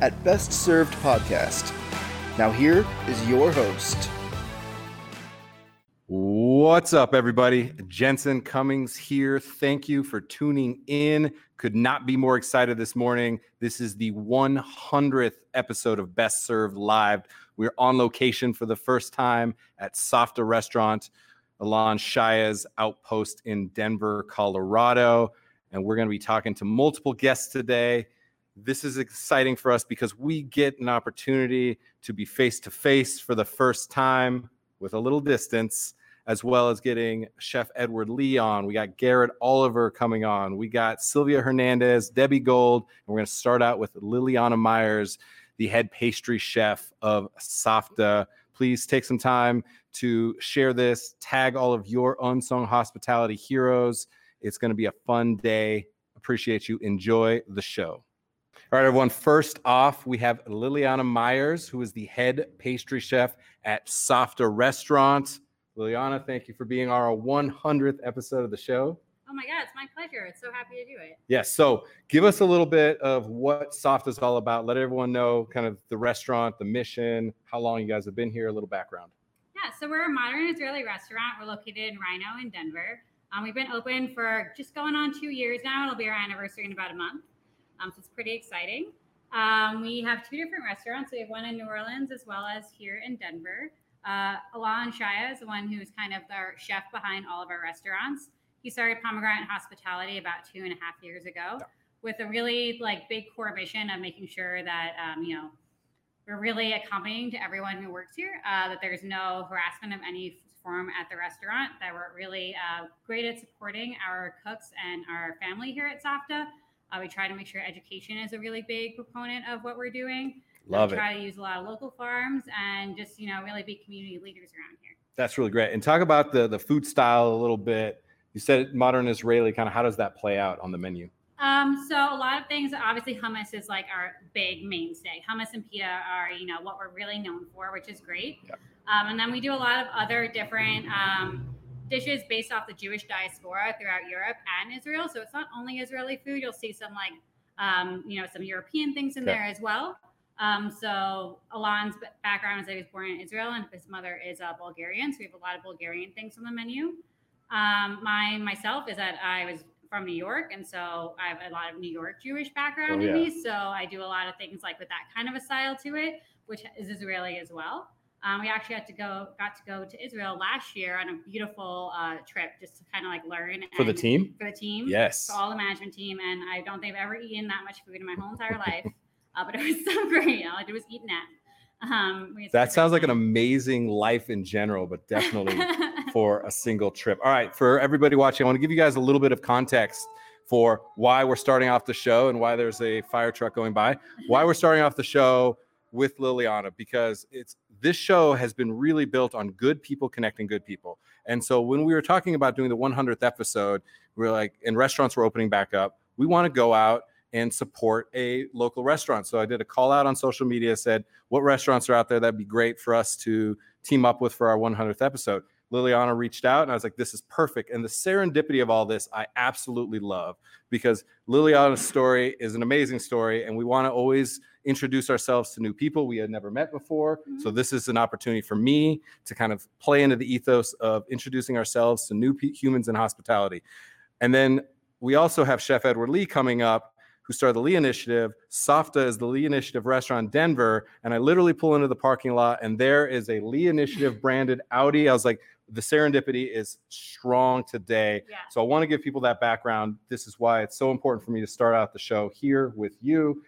at Best Served Podcast. Now, here is your host. What's up, everybody? Jensen Cummings here. Thank you for tuning in. Could not be more excited this morning. This is the 100th episode of Best Served Live. We're on location for the first time at Safta Restaurant, Alon Shaya's outpost in Denver, Colorado. And we're going to be talking to multiple guests today. This is exciting for us because we get an opportunity to be face to face for the first time with a little distance, as well as getting Chef Edward Lee on. We got Garrett Oliver coming on. We got Sylvia Hernandez, Debbie Gold, and we're going to start out with Liliana Myers, the head pastry chef of Safta. Please take some time to share this, tag all of your unsung hospitality heroes. It's going to be a fun day. Appreciate you. Enjoy the show. All right, everyone. First off, we have Liliana Myers, who is the head pastry chef at Safta Restaurant. Liliana, thank you for being our 100th episode of the show. Oh my God, it's my pleasure. It's so happy to do it. Yes. So give us a little bit of what Safta is all about. Let everyone know kind of the restaurant, the mission, how long you guys have been here, a little background. Yeah, so we're a modern Israeli restaurant. We're located in RiNo in Denver. Um, we've been open for just going on two years now. It'll be our anniversary in about a month. Um, so it's pretty exciting. Um, we have two different restaurants. We have one in New Orleans as well as here in Denver. Uh, Alon Shaya is the one who's kind of our chef behind all of our restaurants. He started Pomegranate Hospitality about two and a half years ago yeah. with a really like big core mission of making sure that um, you know we're really accompanying to everyone who works here. Uh, that there's no harassment of any form at the restaurant. That we're really uh, great at supporting our cooks and our family here at Safta. Uh, we try to make sure education is a really big proponent of what we're doing. Love we try it. to use a lot of local farms and just you know really be community leaders around here. That's really great. And talk about the the food style a little bit. You said modern Israeli. Kind of how does that play out on the menu? Um, so a lot of things. Obviously, hummus is like our big mainstay. Hummus and pita are you know what we're really known for, which is great. Yep. Um, and then we do a lot of other different. Um, dishes based off the Jewish diaspora throughout Europe and Israel. So it's not only Israeli food. You'll see some like, um, you know, some European things in okay. there as well. Um, so Alon's background is that he was born in Israel and his mother is uh, Bulgarian. So we have a lot of Bulgarian things on the menu. Um, my myself is that I was from New York, and so I have a lot of New York Jewish background oh, yeah. in me. So I do a lot of things like with that kind of a style to it, which is Israeli as well. Um, we actually had to go, got to go to Israel last year on a beautiful uh, trip just to kind of like learn for the team. For the team, yes, for all the management team, and I don't think I've ever eaten that much food in my whole entire life, uh, but it was so great. All I did was eat that. Um, that sounds like an amazing life in general, but definitely for a single trip. All right, for everybody watching, I want to give you guys a little bit of context for why we're starting off the show and why there's a fire truck going by. Why we're starting off the show with Liliana because it's this show has been really built on good people connecting good people. And so when we were talking about doing the 100th episode, we are like, and restaurants were opening back up. We want to go out and support a local restaurant. So I did a call out on social media, said, what restaurants are out there that'd be great for us to team up with for our 100th episode? Liliana reached out and I was like, this is perfect. And the serendipity of all this, I absolutely love because Liliana's story is an amazing story. And we want to always introduce ourselves to new people we had never met before. Mm-hmm. So this is an opportunity for me to kind of play into the ethos of introducing ourselves to new p- humans in hospitality. And then we also have Chef Edward Lee coming up who started the Lee Initiative. Safta is the Lee Initiative restaurant in Denver. And I literally pull into the parking lot and there is a Lee Initiative branded Audi. I was like, the serendipity is strong today. Yeah. So I want to give people that background. This is why it's so important for me to start out the show here with you.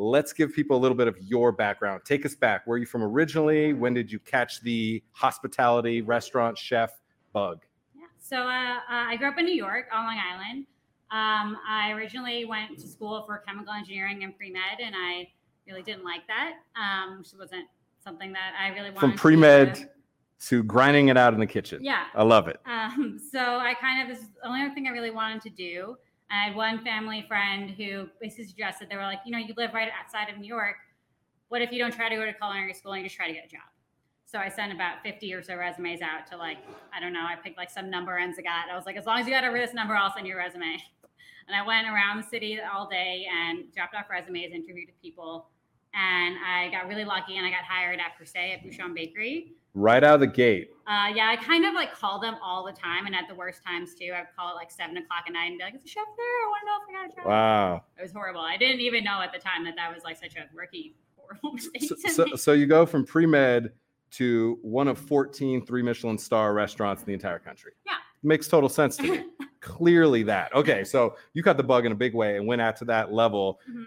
Let's give people a little bit of your background. Take us back. Where are you from originally? When did you catch the hospitality restaurant chef bug? Yeah. So uh, uh, I grew up in New York on Long Island. Um, I originally went to school for chemical engineering and pre med, and I really didn't like that. Um, which wasn't something that I really wanted From to do. pre med to grinding it out in the kitchen. Yeah. I love it. Um, so I kind of this is the only other thing I really wanted to do. And I had one family friend who basically suggested they were like, you know, you live right outside of New York. What if you don't try to go to culinary school and you just try to get a job? So I sent about 50 or so resumes out to like, I don't know, I picked like some number ends I got. I was like, as long as you got over this number, I'll send you a resume. And I went around the city all day and dropped off resumes, interviewed with people. And I got really lucky and I got hired at Per Se at Bouchon Bakery. Right out of the gate. Uh, yeah, I kind of like call them all the time, and at the worst times too. I'd call it like seven o'clock at night and be like, "Is the chef there? I want to know if I got a job." Wow. It was horrible. I didn't even know at the time that that was like such a rookie horrible mistake So, so, so you go from pre med to one of 14 three Michelin star restaurants in the entire country. Yeah. Makes total sense to me. Clearly that. Okay, so you got the bug in a big way and went out to that level. Mhm.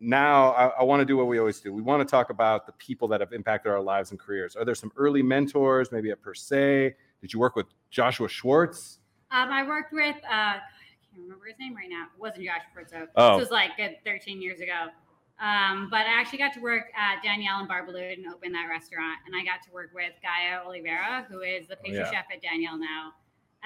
Now I, I want to do what we always do. We want to talk about the people that have impacted our lives and careers. Are there some early mentors, maybe at Per Se? Did you work with Joshua Schwartz? Um, I worked with uh, I can't remember his name right now. It wasn't Josh Fritzo. Oh. This was like good 13 years ago. Um, but I actually got to work at Daniel and Bar Boulud and open that restaurant. And I got to work with Ghaya Oliveira, who is the pastry yeah. chef at Daniel now.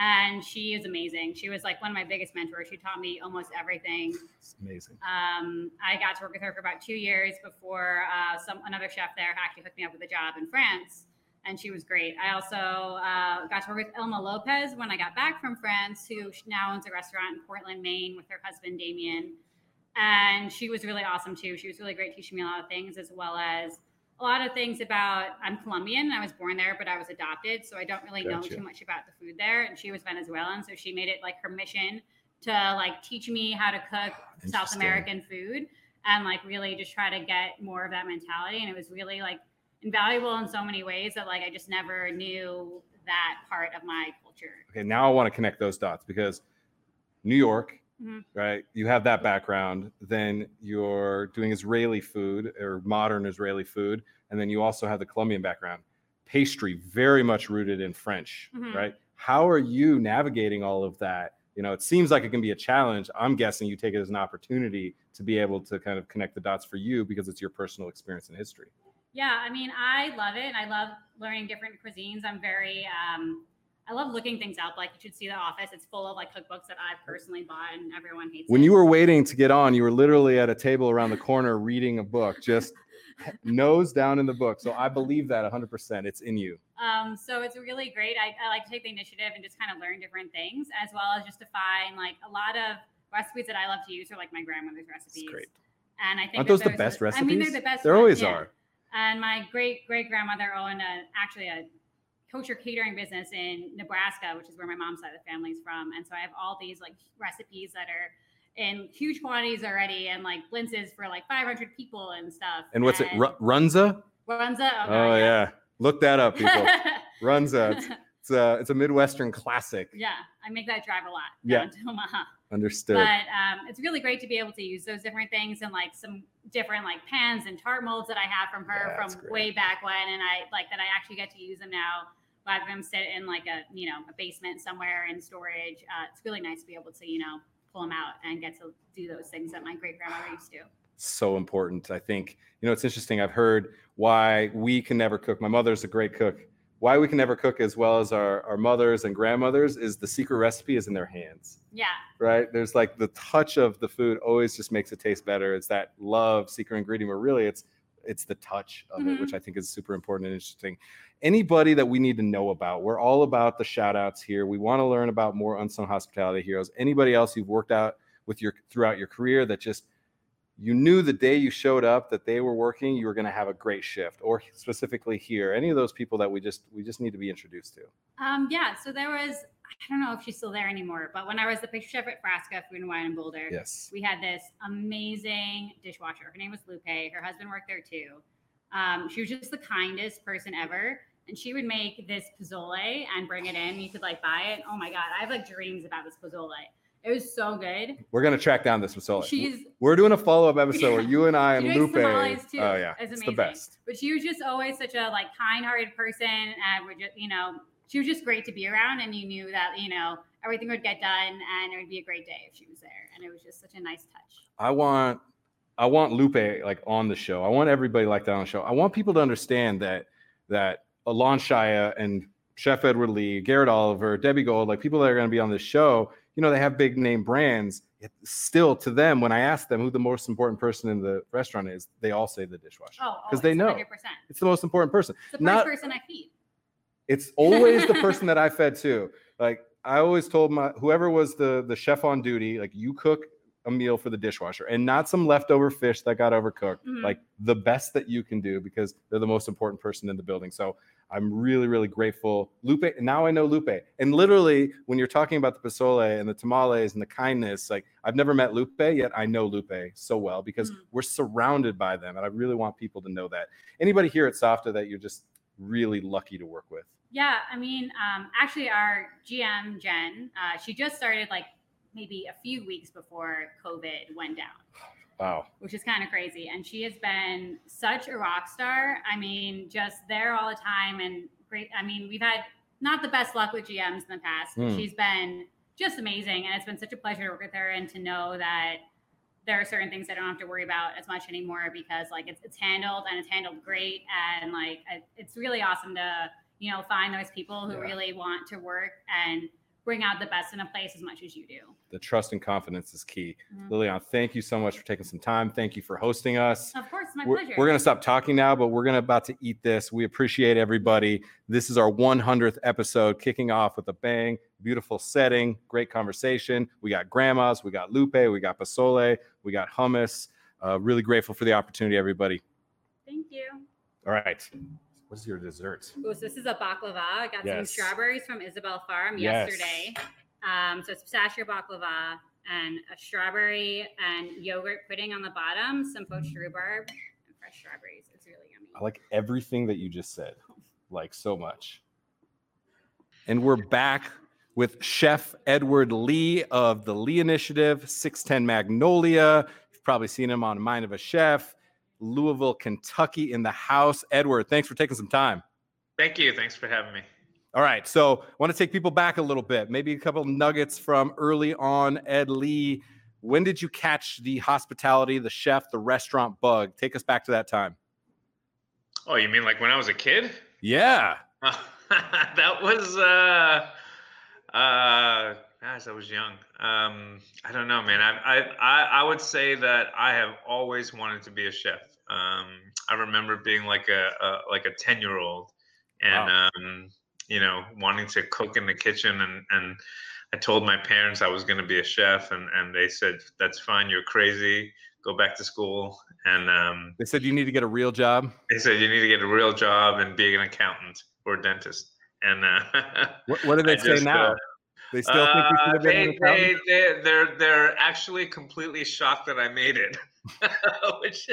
And she is amazing. She was like one of my biggest mentors. She taught me almost everything. It's amazing. Um, I got to work with her for about two years before uh, some another chef there actually hooked me up with a job in France, and she was great. I also uh, got to work with Ilma Lopez when I got back from France, who now owns a restaurant in Portland, Maine, with her husband Damien, and she was really awesome too. She was really great teaching me a lot of things, as well as a lot of things about. I'm Colombian. I was born there, but I was adopted, so I don't really know too much about the food there. And she was Venezuelan, so she made it like her mission to like teach me how to cook South American food and like really just try to get more of that mentality. And it was really like invaluable in so many ways that like I just never knew that part of my culture. Okay, now I want to connect those dots because New York, Mhm. right? You have that background. Then you're doing Israeli food or modern Israeli food, and then you also have the Colombian background. Pastry, very much rooted in French, Mhm. right? How are you navigating all of that? You know, it seems like it can be a challenge. I'm guessing you take it as an opportunity to be able to kind of connect the dots for you because it's your personal experience and history. Yeah, I mean, I love it. I love learning different cuisines. I'm very, um, I love looking things up. Like you should see the office. It's full of like cookbooks that I've personally bought, and everyone hates. When it. you were waiting to get on, you were literally at a table around the corner reading a book, just nose down in the book. So I believe that 100%. It's in you. Um, so it's really great. I, I like to take the initiative and just kind of learn different things, as well as just to find like a lot of recipes that I love to use are like my grandmother's recipes. It's great. And I think Aren't those the best recipes? I mean, they're the best. There ones, always yeah. are. And my great great grandmother owned a, actually a kosher catering business in Nebraska, which is where my mom's side of the family's from. And so I have all these like recipes that are in huge quantities already, and like blintzes for like 500 people and stuff. And what's it? Ru- Runza? Runza. Oh, Oh, God, yeah. Look that up, people. Runza. It's, it's, a, it's a Midwestern classic. yeah, I make that drive a lot Yeah. to Omaha. Understood. But um, it's really great to be able to use those different things and like some different like pans and tart molds that I have from her Yeah, from way back when, and I like that I actually get to use them now. Rather them sit in like a you know a basement somewhere in storage, uh, it's really nice to be able to you know pull them out and get to do those things that my great grandmother used to. so important. I think, you know, it's interesting. I've heard why we can never cook. My mother's a great cook. Why we can never cook as well as our, our mothers and grandmothers is the secret recipe is in their hands, Yeah, right? There's like the touch of the food always just makes it taste better. It's that love secret ingredient, but really it's it's the touch of it, Mhm. which I think is super important and interesting. Anybody that we need to know about, we're all about the shout outs here. We want to learn about more unsung hospitality heroes. Anybody else you've worked out with your throughout your career that just you knew the day you showed up that they were working, you were going to have a great shift, or specifically here, any of those people that we just we just need to be introduced to. um, yeah. So there was I don't know if she's still there anymore, but when I was the pastry chef at Frasca Food and Wine in Boulder, Yes. we had this amazing dishwasher. Her name was Lupe. Her husband worked there too. Um, she was just the kindest person ever. And she would make this pozole and bring it in. You could like buy it. Oh my God. I have like dreams about this pozole. It was so good. We're going to track down this pozole. She's, We're doing a follow up episode where you and I and Lupe. too. Oh yeah, It's it's, the amazing. best. but she was just always such a like kind hearted person. And would just, you know, she was just great to be around. And you knew that, you know, everything would get done and it would be a great day if she was there. And it was just such a nice touch. I want I want Lupe like on the show. I want everybody like that on the show. I want people to understand that that Alon Shaya and Chef Edward Lee, Garrett Oliver, Debbie Gold, like people that are going to be on this show, you know, they have big name brands. Still, to them, when I ask them who the most important person in the restaurant is, they all say the dishwasher because Oh, oh they know 100%. it's the most important person. It's the first Not person I feed. it's always the person that I fed too. Like I always told my whoever was the the chef on duty, like you cook a meal for the dishwasher and not some leftover fish that got overcooked. Mhm. Like the best that you can do because they're the most important person in the building. So I'm really, really grateful. Lupe, and now I know Lupe. And literally, when you're talking about the pozole and the tamales and the kindness, like I've never met Lupe, yet I know Lupe so well because Mhm. we're surrounded by them. And I really want people to know that. Anybody here at Safta that you're just really lucky to work with? Yeah, I mean, um, actually, our GM Jen, uh, she just started like maybe a few weeks before COVID went down, Wow. which is kind of crazy. And she has been such a rock star. I mean, just there all the time and great. I mean, we've had not the best luck with GMs in the past. Hmm. She's been just amazing, and it's been such a pleasure to work with her and to know that there are certain things I don't have to worry about as much anymore because like it's it's handled and it's handled great and like it's really awesome to you know find those people who Yeah. really want to work and bring out the best in a place as much as you do. The trust and confidence is key. Mhm. Lilian, thank you so much for taking some time. Thank you for hosting us. Of course, my We're, pleasure. we're going to stop talking now, but we're going to about to eat this. We appreciate everybody. This is our 100th episode, kicking off with a bang. Beautiful setting, great conversation. We got grandmas, we got Lupe, we got pozole, we got hummus. Uh, really grateful for the opportunity, everybody. Thank you. All right. What's your dessert? Oh, so this is a baklava. I got some strawberries from Isabelle Farm Yes. yesterday. Um, so it's pistachio baklava and a strawberry and yogurt pudding on the bottom, some poached rhubarb, and fresh strawberries. It's really yummy. I like everything that you just said, like so much. And we're back with Chef Edward Lee of the Lee Initiative, 610 Magnolia. You've probably seen him on Mind of a Chef, Louisville, Kentucky in the house. Edward, thanks for taking some time. Thank you. Thanks for having me. All right, so I want to take people back a little bit, maybe a couple nuggets from early on. Ed Lee, when did you catch the hospitality, the chef, the restaurant bug? Take us back to that time. Oh, you mean like when I was a kid? Yeah. that was uh uh gosh, I was young. Um I don't know, man. I I I I would say that I have always wanted to be a chef. Um I remember being like a, a like a 10-year-old and um you know, wanting to cook in the kitchen and and I told my parents I was going to be a chef and and they said that's fine, you're crazy. Go back to school and um They said you need to get a real job. they said you need to get a real job and be an accountant or a dentist. And uh, What, what do they I say just, now? uh, they still think you should uh, have been they, an accountant? they, they, they're they're actually completely shocked that I made it, which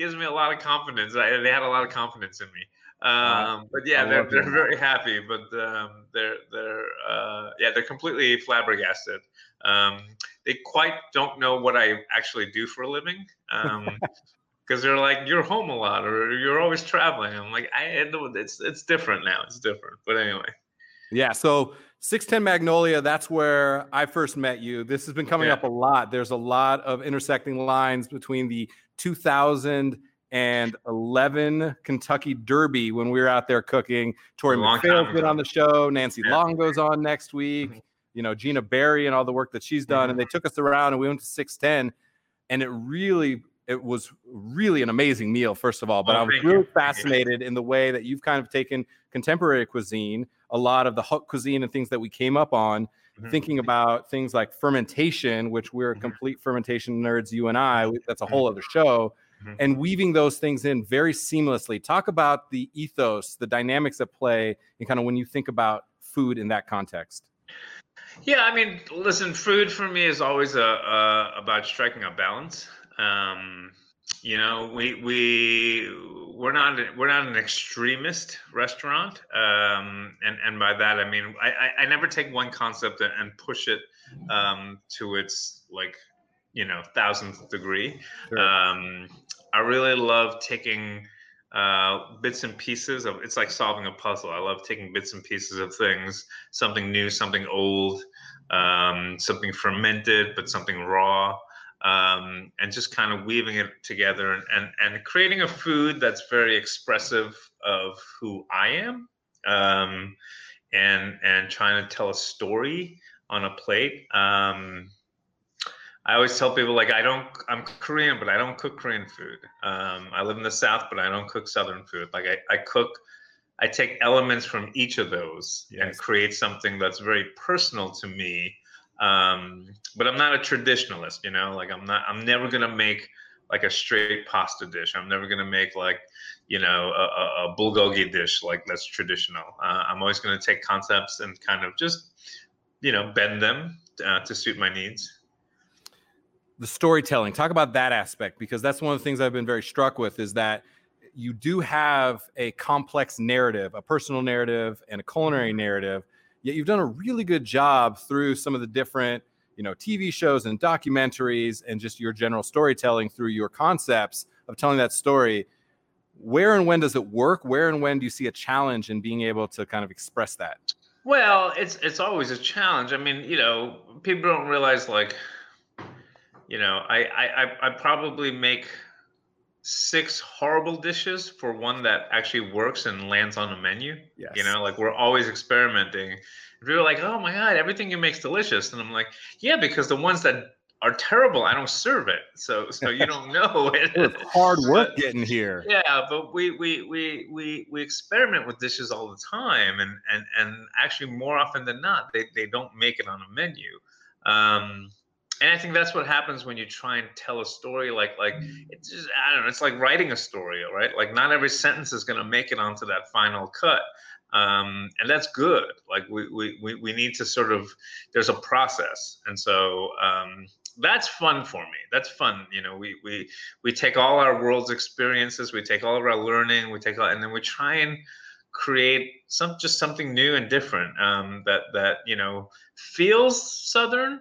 gives me a lot of confidence. I, they had a lot of confidence in me. Um, but yeah, they're, they're very happy. But um, they're they're uh, yeah they're completely flabbergasted. Um, they quite don't know what I actually do for a living. Um, because they're like you're home a lot or you're always traveling. I'm like I know it's it's different now. It's different. But anyway, Yeah. So 610 Magnolia, that's where I first met you. This has been coming Yeah. up a lot. There's a lot of intersecting lines between the 2011 Kentucky Derby when we were out there cooking. Tory McPhail's been on the show. Nancy Yeah. Long goes on next week. Mhm. You know, Gina Berry and all the work that she's done. And they took us around and we went to 610. And it really, it was really an amazing meal, first of all. But Oh, I was really fascinated in the way that you've kind of taken contemporary cuisine, a lot of the haute cuisine and things that we came up on, Mhm. thinking about things like fermentation, which we're Mhm. complete fermentation nerds, you and I, that's a whole other show. Mhm. And weaving those things in very seamlessly. Talk about the ethos, the dynamics at play, and kind of when you think about food in that context. Yeah, I mean, listen, food for me is always a, uh about striking a balance. Um, you know, we we we're not we're not an extremist restaurant, um, and and by that I mean I I, I never take one concept and, and push it um, to its like you know thousandth degree. Sure. Um, I really love taking uh, bits and pieces of. It's like solving a puzzle. I love taking bits and pieces of things, something new, something old, um, something fermented, but something raw. Um, and just kind of weaving it together and, and and creating a food that's very expressive of who I am, um, and and trying to tell a story on a plate. Um, I always tell people like I don't I'm Korean, but I don't cook Korean food. Um, I live in the South, but I don't cook Southern food. Like I, I cook, I take elements from each of those yes. and create something that's very personal to me. Um, but I'm not a traditionalist, you know. Like I'm not. I'm never gonna make like a straight pasta dish. I'm never gonna make like, you know, a, a, bulgogi dish like that's traditional. Uh, I'm always gonna take concepts and kind of just, you know, bend them uh, to suit my needs the storytelling talk about that aspect because that's one of the things i've been very struck with is that you do have a complex narrative a personal narrative and a culinary narrative yet you've done a really good job through some of the different you know tv shows and documentaries and just your general storytelling through your concepts of telling that story where and when does it work? Where and when do you see a challenge in being able to kind of express that? Well it's it's always a challenge. I mean you know people don't realize like you know, I, I, I probably make six horrible dishes for one that actually works and lands on a menu. Yes. You know, like we're always experimenting. People are like, oh my God, everything you make's delicious. And I'm like, yeah, because the ones that are terrible, I don't serve it. So so you don't know it. it's hard work getting here. Yeah, but we we we we we experiment with dishes all the time and and and actually more often than not, they, they don't make it on a menu. Um and I think that's what happens when you try and tell a story. Like, like it's just I don't know. It's like writing a story, right? Like, not every sentence is going to make it onto that final cut, um, and that's good. Like, we, we we we need to sort of there's a process, and so um, that's fun for me. That's fun. You know, we we we take all our world's experiences, we take all of our learning, we take all, and then we try and create some just something new and different um, that that you know feels southern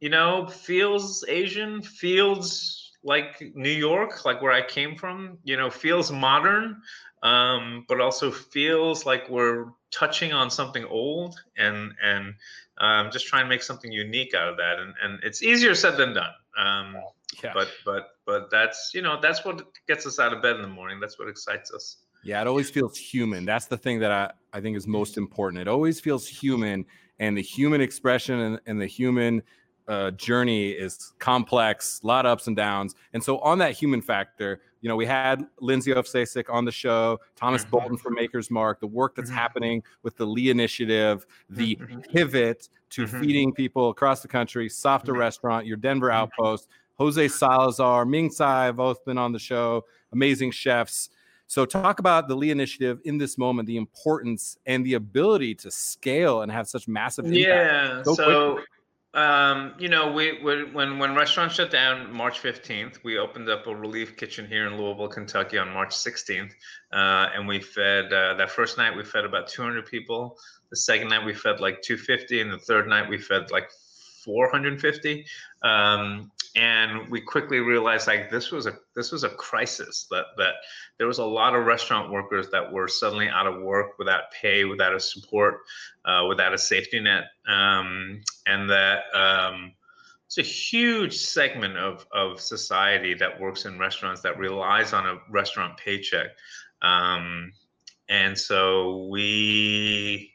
you know, feels Asian, feels like New York, like where I came from, you know, feels modern, um, but also feels like we're touching on something old and and um, just trying to make something unique out of that. And and it's easier said than done. Um, yeah. But but but that's you know that's what gets us out of bed in the morning. That's what excites us. Yeah, it always feels human. That's the thing that I, I think is most important. It always feels human and the human expression and, and the human uh, journey is complex, a lot of ups and downs. And so on that human factor, you know, we had Lindsey Ofcacek on the show, Thomas mm-hmm. Bolton from Maker's Mark, the work that's mm-hmm. happening with the Lee Initiative, the mm-hmm. pivot to mm-hmm. feeding people across the country, Safta mm-hmm. Restaurant, your Denver mm-hmm. outpost, Jose Salazar, Ming Tsai have both been on the show, amazing chefs. So talk about the Lee Initiative in this moment, the importance and the ability to scale and have such massive impact. Yeah. So, so um, you know, we, we, when when restaurants shut down March fifteenth, we opened up a relief kitchen here in Louisville, Kentucky, on March sixteenth, uh, and we fed uh, that first night we fed about two hundred people. The second night we fed like two fifty, and the third night we fed like 450 um, and we quickly realized like this was a this was a crisis that that there was a lot of restaurant workers that were suddenly out of work without pay without a support uh, without a safety net um, and that um, it's a huge segment of of society that works in restaurants that relies on a restaurant paycheck. Um, and so we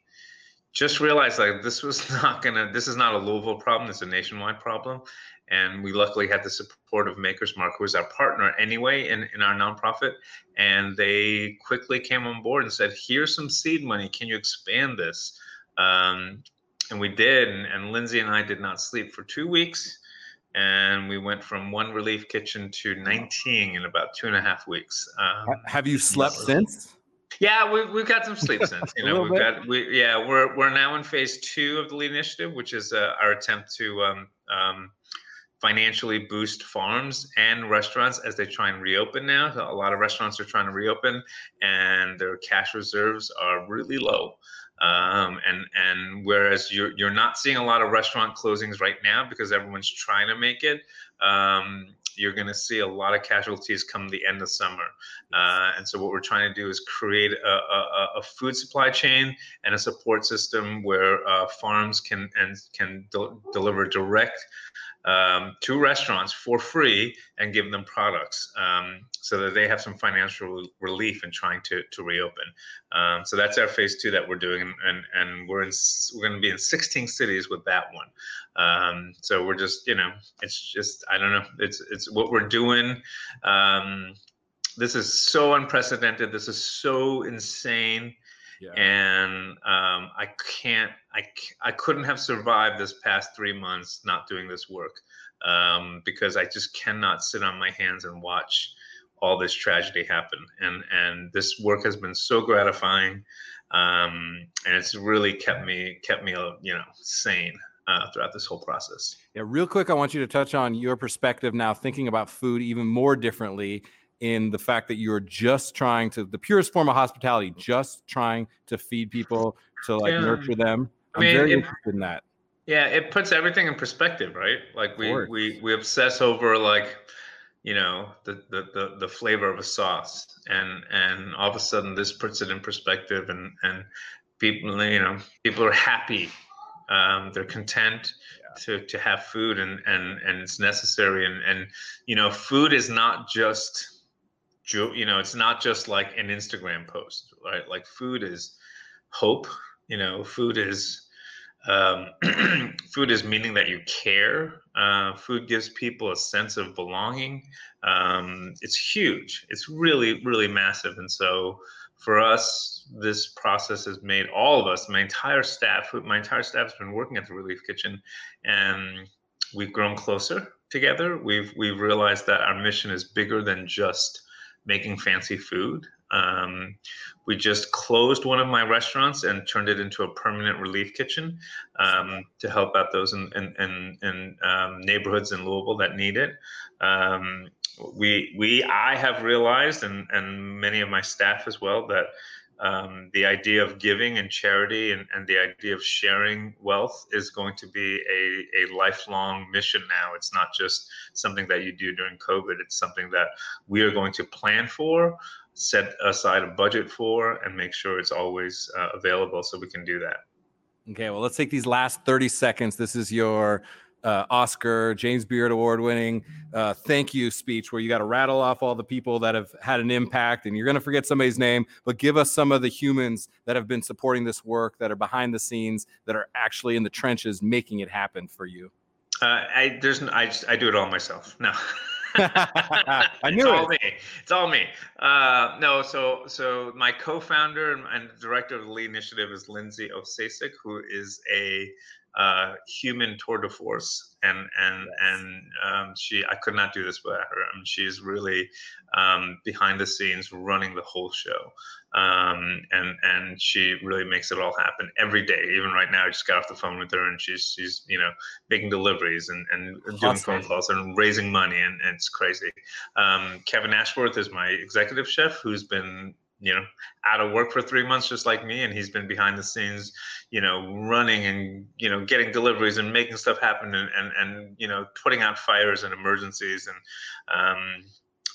just realized like this was not gonna this is not a louisville problem it's a nationwide problem and we luckily had the support of Maker's Mark who was our partner anyway in, in our nonprofit. And they quickly came on board and said here's some seed money. Can you expand this? Um, and we did. And, and lindsay and i did not sleep for two weeks. And we went from one relief kitchen to 19 in about two and a half weeks. Um, have you slept since? Yeah, we've we've got some sleep since. You know, we've bit. got we yeah we're we're now in phase two of the Lee Initiative, which is uh, our attempt to um, um, financially boost farms and restaurants as they try and reopen now. So a lot of restaurants are trying to reopen, and their cash reserves are really low. Um, and and whereas you're you're not seeing a lot of restaurant closings right now because everyone's trying to make it. Um, you're going to see a lot of casualties come the end of summer. Uh, and so what we're trying to do is create a, a, a food supply chain and a support system where uh, farms can and can de- deliver direct um, to restaurants for free and give them products um, so that they have some financial relief in trying to, to reopen. Um, so that's our phase two that we're doing, and and, we're in we're going to be in 16 cities with that one. Um, so we're just you know it's just I don't know it's it's what we're doing. Um, this is so unprecedented. This is so insane. Yeah. And um, I can't, I, I couldn't have survived this past three months not doing this work um, because I just cannot sit on my hands and watch all this tragedy happen. And and this work has been so gratifying, um, and it's really kept me kept me uh, you know sane uh, throughout this whole process. Yeah, real quick, I want you to touch on your perspective now, thinking about food even more differently in the fact that you're just trying to the purest form of hospitality, just trying to feed people, to like yeah. nurture them. I'm I mean, very it, interested in that. Yeah, it puts everything in perspective, right? Like we we we obsess over like you know the, the the the flavor of a sauce, and and all of a sudden this puts it in perspective, and and people you know people are happy, um, they're content. Yeah. To, to have food and, and and it's necessary and and you know food is not just you know it's not just like an instagram post right? Like food is hope you know food is um, food is meaning that you care. Uh, food gives people a sense of belonging. Um, it's huge. It's really really massive. And so for us this process has made all of us my entire staff my entire staff has been working at the relief kitchen and we've grown closer together. We've we've realized that our mission is bigger than just making fancy food. Um, we just closed one of my restaurants and turned it into a permanent relief kitchen um, to help out those in, in, in, in um, neighborhoods in Louisville that need it. Um, we, we, I have realized, and, and many of my staff as well, that um, the idea of giving and charity and, and the idea of sharing wealth is going to be a, a lifelong mission now. It's not just something that you do during COVID, it's something that we are going to plan for, set aside a budget for, and make sure it's always uh, available so we can do that. Okay, well, let's take these last 30 seconds. This is your uh, Oscar, James Beard Award winning uh, thank you speech where you got to rattle off all the people that have had an impact and you're going to forget somebody's name, but give us some of the humans that have been supporting this work, that are behind the scenes, that are actually in the trenches making it happen for you. Uh, I there's I just, I do it all myself. No. I knew it's it. all me. It's all me. Uh, no, so so my co-founder and, director of the Lee Initiative is Lindsey Ofcacek, who is a uh, human tour de force, and and yes. and um, she I could not do this without her. I mean, she's really um, behind the scenes running the whole show, um, and and she really makes it all happen every day. Even right now, I just got off the phone with her, and she's she's you know making deliveries and and awesome. doing phone calls and raising money, and, and it's crazy. Um, Kevin Ashworth is my executive chef, who's been you know out of work for three months just like me and he's been behind the scenes you know running and you know getting deliveries and making stuff happen and and, and you know putting out fires and emergencies and um,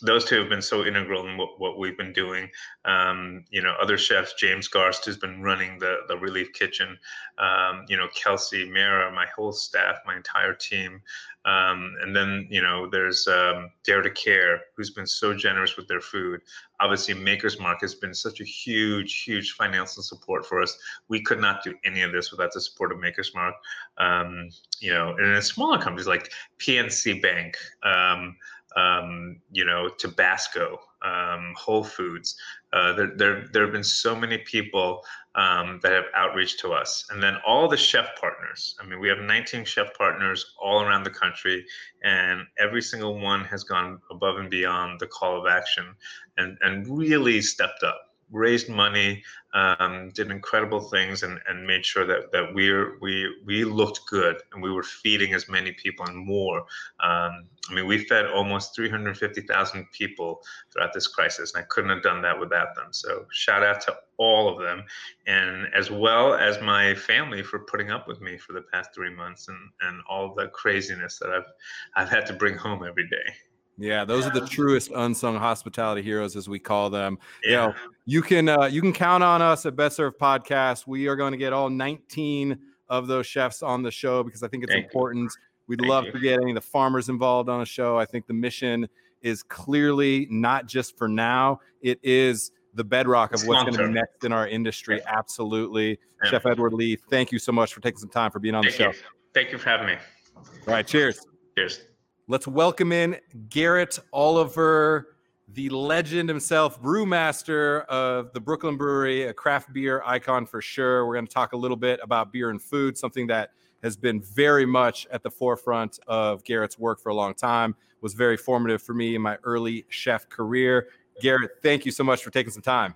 those two have been so integral in what, what we've been doing. Um, you know, other chefs, James Garst who's been running the the relief kitchen. Um, you know, Kelsey, Mara, my whole staff, my entire team. Um, and then, you know, there's um, Dare to Care, who's been so generous with their food. Obviously, Maker's Mark has been such a huge, huge financial support for us. We could not do any of this without the support of Maker's Mark. Um, you know, and then smaller companies like PNC Bank, um, um, you know, Tabasco, um, Whole Foods. Uh, there, there, there have been so many people um, that have outreach to us. And then all the chef partners. I mean, we have 19 chef partners all around the country, and every single one has gone above and beyond the call of action and, and really stepped up raised money, um, did incredible things, and, and made sure that that we we we looked good and we were feeding as many people and more. Um, I mean, we fed almost 350,000 people throughout this crisis, and I couldn't have done that without them. So shout out to all of them, and as well as my family for putting up with me for the past three months and and all the craziness that I've I've had to bring home every day. Yeah, those yeah. are the truest unsung hospitality heroes, as we call them. Yeah. You know, you can uh, you can count on us at Best Served Podcast. We are going to get all 19 of those chefs on the show because I think it's Thank important. You. We'd Thank love you. to get any of the farmers involved on a show. I think the mission is clearly not just for now, it is the bedrock of It's what's going to be next in our industry. Absolutely. Yeah. Chef Edward Lee, thank you so much for taking some time for being on the show. you. Thank you for having me. All right, cheers. Cheers. Let's welcome in Garrett Oliver, the legend himself, brewmaster of the Brooklyn Brewery, a craft beer icon for sure. We're going to talk a little bit about beer and food, something that has been very much at the forefront of Garrett's work for a long time, was very formative for me in my early chef career. Garrett, thank you so much for taking some time.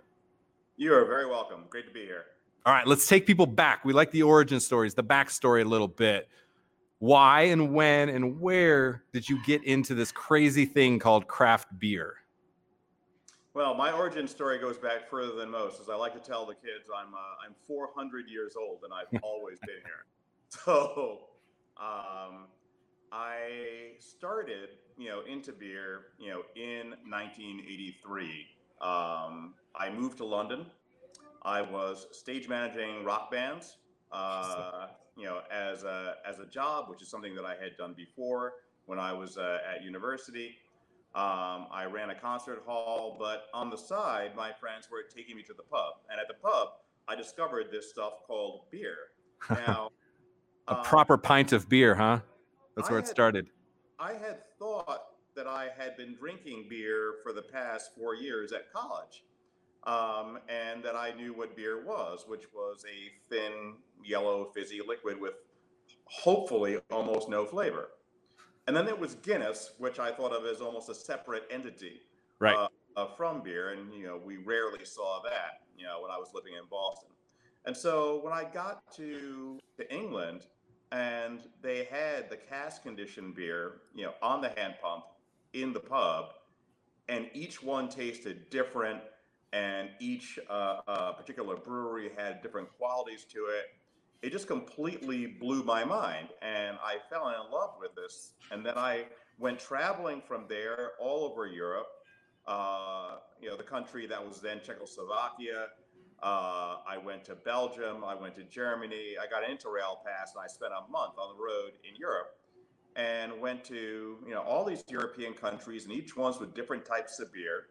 You are very welcome. Great to be here. All right, let's take people back. We like the origin stories, the backstory a little bit. Why and when and where did you get into this crazy thing called craft beer? Well, my origin story goes back further than most, as I like to tell the kids. I'm uh, I'm 400 years old, and I've always been here. So, um, I started, you know, into beer, you know, in 1983. Um, I moved to London. I was stage managing rock bands, uh, you know, as a as a job, which is something that I had done before when I was uh, at university. Um, I ran a concert hall, but on the side, my friends were taking me to the pub, and at the pub, I discovered this stuff called beer. Now, A um, proper pint of beer, huh? That's I where it had- started. I had thought that I had been drinking beer for the past four years at college, um, and that I knew what beer was, which was a thin, yellow, fizzy liquid with hopefully almost no flavor. And then there was Guinness, which I thought of as almost a separate entity Right. uh, uh, from beer, and you know we rarely saw that. You know when I was living in Boston, and so when I got to to England, and they had the cask conditioned beer, you know, on the hand pump in the pub, and each one tasted different, and each uh, uh, particular brewery had different qualities to it. It just completely blew my mind, and I fell in love with this. And then I went traveling from there all over Europe. Uh, you know, the country that was then Czechoslovakia. Uh, I went to Belgium. I went to Germany. I got into Rail Pass, and I spent a month on the road in Europe, and went to you know all these European countries, and each one's with different types of beer.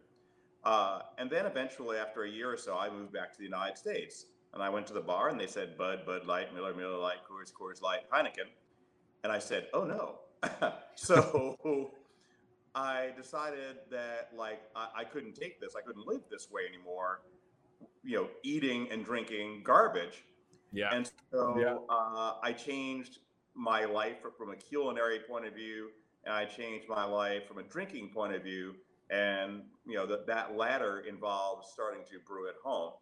Uh, and then eventually, after a year or so, I moved back to the United States, and I went to the bar, and they said Bud, Bud Light, Miller, Miller Lite, Coors, Coors Light, Heineken, and I said, Oh no! so I decided that like I, I couldn't take this. I couldn't live this way anymore. You know, eating and drinking garbage. Yeah. And so Yeah. uh, I changed my life from a culinary point of view, and I changed my life from a drinking point of view. And you know that that latter involves starting to brew at home.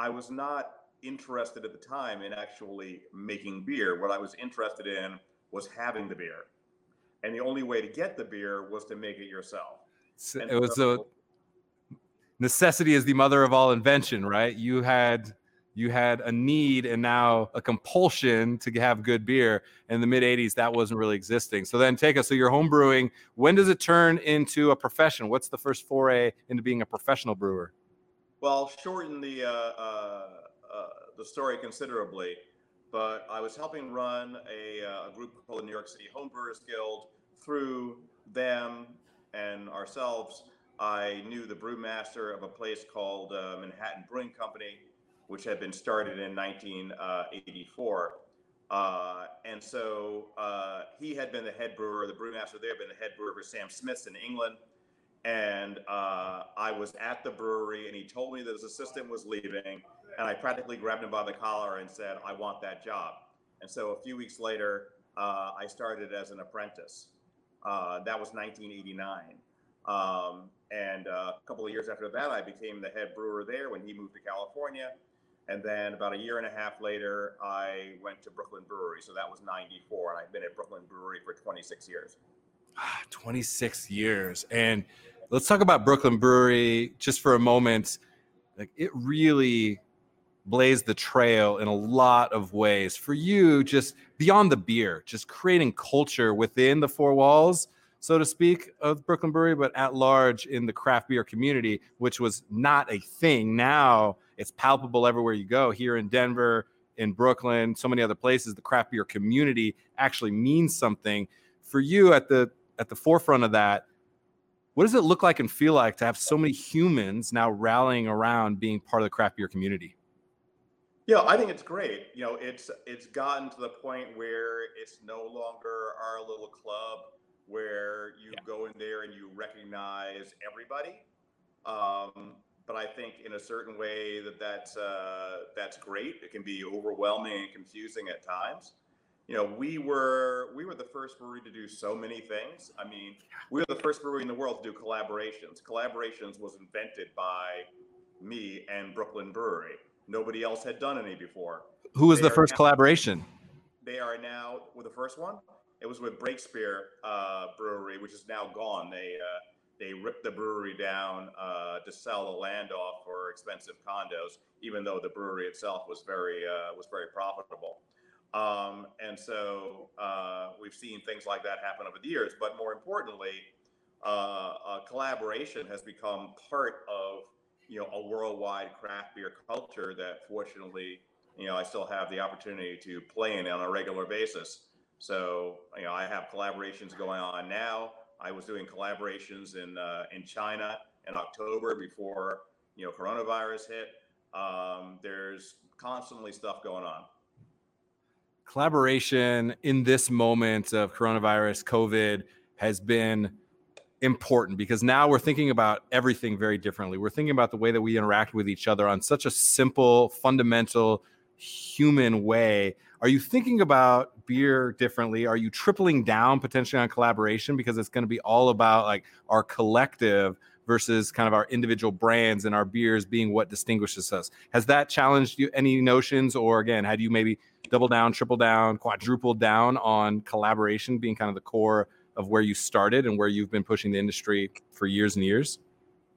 I was not interested at the time in actually making beer. What I was interested in was having the beer, and the only way to get the beer was to make it yourself. So And it was a necessity is the mother of all invention, right? You had you had a need and now a compulsion to have good beer. In the mid 80s, that wasn't really existing. So then take us. So you're home brewing. When does it turn into a profession? What's the first foray into being a professional brewer? Well, shorten the uh, uh, uh, the story considerably, but I was helping run a, uh, a group called the New York City Homebrewers Guild. Through them and ourselves, I knew the brewmaster of a place called uh, Manhattan Brewing Company, which had been started in 1984. Uh, and so he had been the head brewer, the brewmaster there had been the head brewer for Sam Smith's in England and uh, I was at the brewery, and he told me that his assistant was leaving, and I practically grabbed him by the collar and said, "I want that job." And so a few weeks later, uh, I started as an apprentice. Uh, that was 1989, um, and uh, a couple of years after that, I became the head brewer there when he moved to California. And then about a year and a half later, I went to Brooklyn Brewery. So that was 94, and I've been at Brooklyn Brewery for 26 years. Ah, 26 years. And let's talk about Brooklyn Brewery just for a moment. Like it really blazed the trail in a lot of ways for you, just beyond the beer, just creating culture within the four walls, so to speak, of Brooklyn Brewery, but at large in the craft beer community, which was not a thing. Now it's palpable everywhere you go here in Denver. in Brooklyn, so many other places, the craft beer community actually means something. For you at the at the forefront of that, what does it look like and feel like to have so many humans now rallying around being part of the craft beer community? Yeah, I think it's great. You know, it's it's gotten to the point where it's no longer our little club where you yeah. go in there and you recognize everybody. Um, but I think in a certain way that that's uh, that's great. It can be overwhelming and confusing at times. You know, we were we were the first brewery to do so many things. I mean, we were the first brewery in the world to do collaborations. Collaborations was invented by me and Brooklyn Brewery. Nobody else had done any before. Who was they the first now, collaboration? They are now with the first one. It was with Brakspear uh, Brewery, which is now gone. They uh, they ripped the brewery down uh, to sell the land off for expensive condos, even though the brewery itself was very uh, was very profitable. Um, and so uh, we've seen things like that happen over the years. But more importantly, uh, collaboration has become part of you know a worldwide craft beer culture that fortunately you know I still have the opportunity to play in on a regular basis. So you know I have collaborations going on now I was doing collaborations in uh, in China in October before you know coronavirus hit. Um, there's constantly stuff going on. Collaboration in this moment of coronavirus, COVID has been important because now we're thinking about everything very differently. We're thinking about the way that we interact with each other on such a simple, fundamental, human way are you thinking about beer differently? Are you tripling down potentially on collaboration because it's going to be all about like our collective versus kind of our individual brands and our beers being what distinguishes us? Has that challenged you any notions, or again, had you maybe double down, triple down, quadruple down on collaboration being kind of the core of where you started and where you've been pushing the industry for years and years?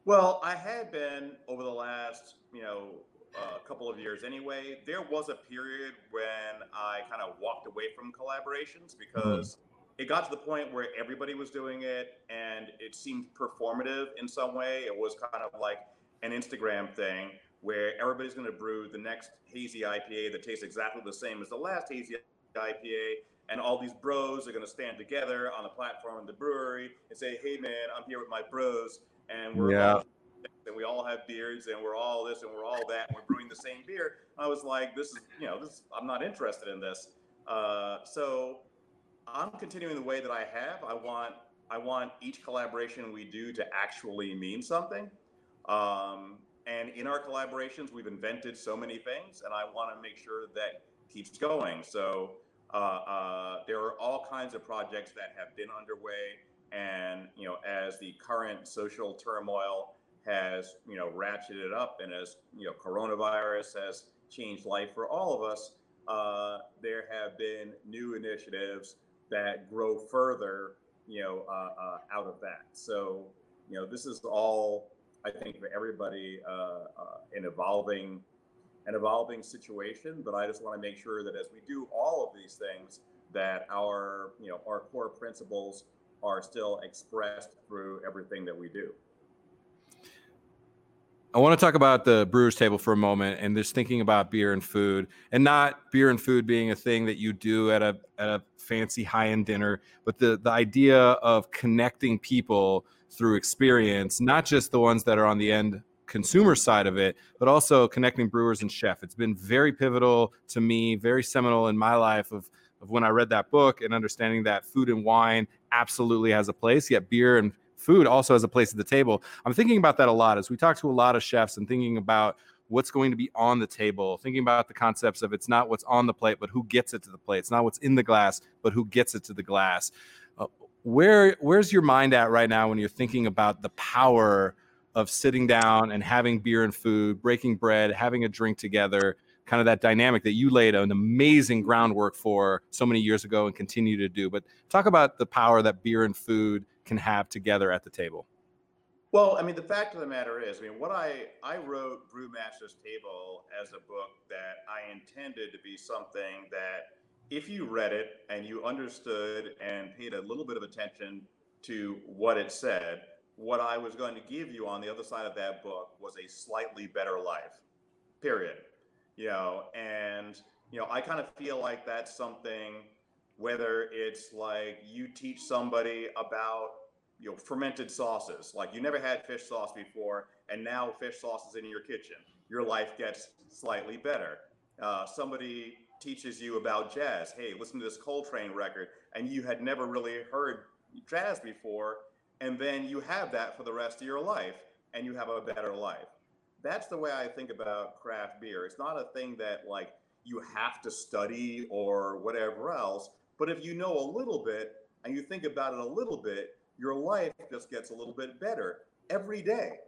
Well, I had been over the last, you know, a couple of years anyway. There was a period when I kind of walked away from collaborations because mm-hmm. It got to the point where everybody was doing it and it seemed performative in some way. It was kind of like an Instagram thing where everybody's going to brew the next hazy IPA that tastes exactly the same as the last hazy IPA. And all these bros are going to stand together on the platform in the brewery and say, "Hey, man, I'm here with my bros, and we're yeah. all and we all have beards and we're all this and we're all that and we're brewing the same beer. I was like, this is, you know, this I'm not interested in this. Uh, so I'm continuing the way that I have. I want I want each collaboration we do to actually mean something. Um, and in our collaborations, we've invented so many things, and I want to make sure that keeps going. So uh, uh, there are all kinds of projects that have been underway, and you know, as the current social turmoil has you know ratcheted up, and as you know coronavirus has changed life for all of us, uh, there have been new initiatives that grow further, you know, uh, uh, out of that. So you know, this is all I think for everybody uh, uh, an evolving an evolving situation. But I just want to make sure that as we do all of these things, that our you know our core principles are still expressed through everything that we do. I want to talk about the brewer's table for a moment and just thinking about beer and food and not beer and food being a thing that you do at a at a fancy high-end dinner, but the the idea of connecting people through experience, not just the ones that are on the end consumer side of it, but also connecting brewers and chef. It's been very pivotal to me, very seminal in my life of of when I read that book and understanding that food and wine absolutely has a place, yet beer and food also has a place at the table. I'm thinking about that a lot as we talk to a lot of chefs and thinking about what's going to be on the table, thinking about the concepts of it's not what's on the plate, but who gets it to the plate. It's not what's in the glass, but who gets it to the glass. Uh, where where's your mind at right now when you're thinking about the power of sitting down and having beer and food, breaking bread, having a drink together, kind of that dynamic that you laid an amazing groundwork for so many years ago and continue to do. But talk about the power that beer and food can have together at the table? Well, I mean, the fact of the matter is, I mean, what I I wrote Brewmaster's Table as a book that I intended to be something that if you read it and you understood and paid a little bit of attention to what it said, what I was going to give you on the other side of that book was a slightly better life. Period. You know, and you know, I kind of feel like that's something, whether it's like you teach somebody about, you know, fermented sauces, like you never had fish sauce before, and now fish sauce is in your kitchen, your life gets slightly better. Uh, somebody teaches you about jazz. Hey, listen to this Coltrane record, and you had never really heard jazz before, and then you have that for the rest of your life, and you have a better life. That's the way I think about craft beer. It's not a thing that like you have to study or whatever else, but if you know a little bit and you think about it a little bit, your life just gets a little bit better every day,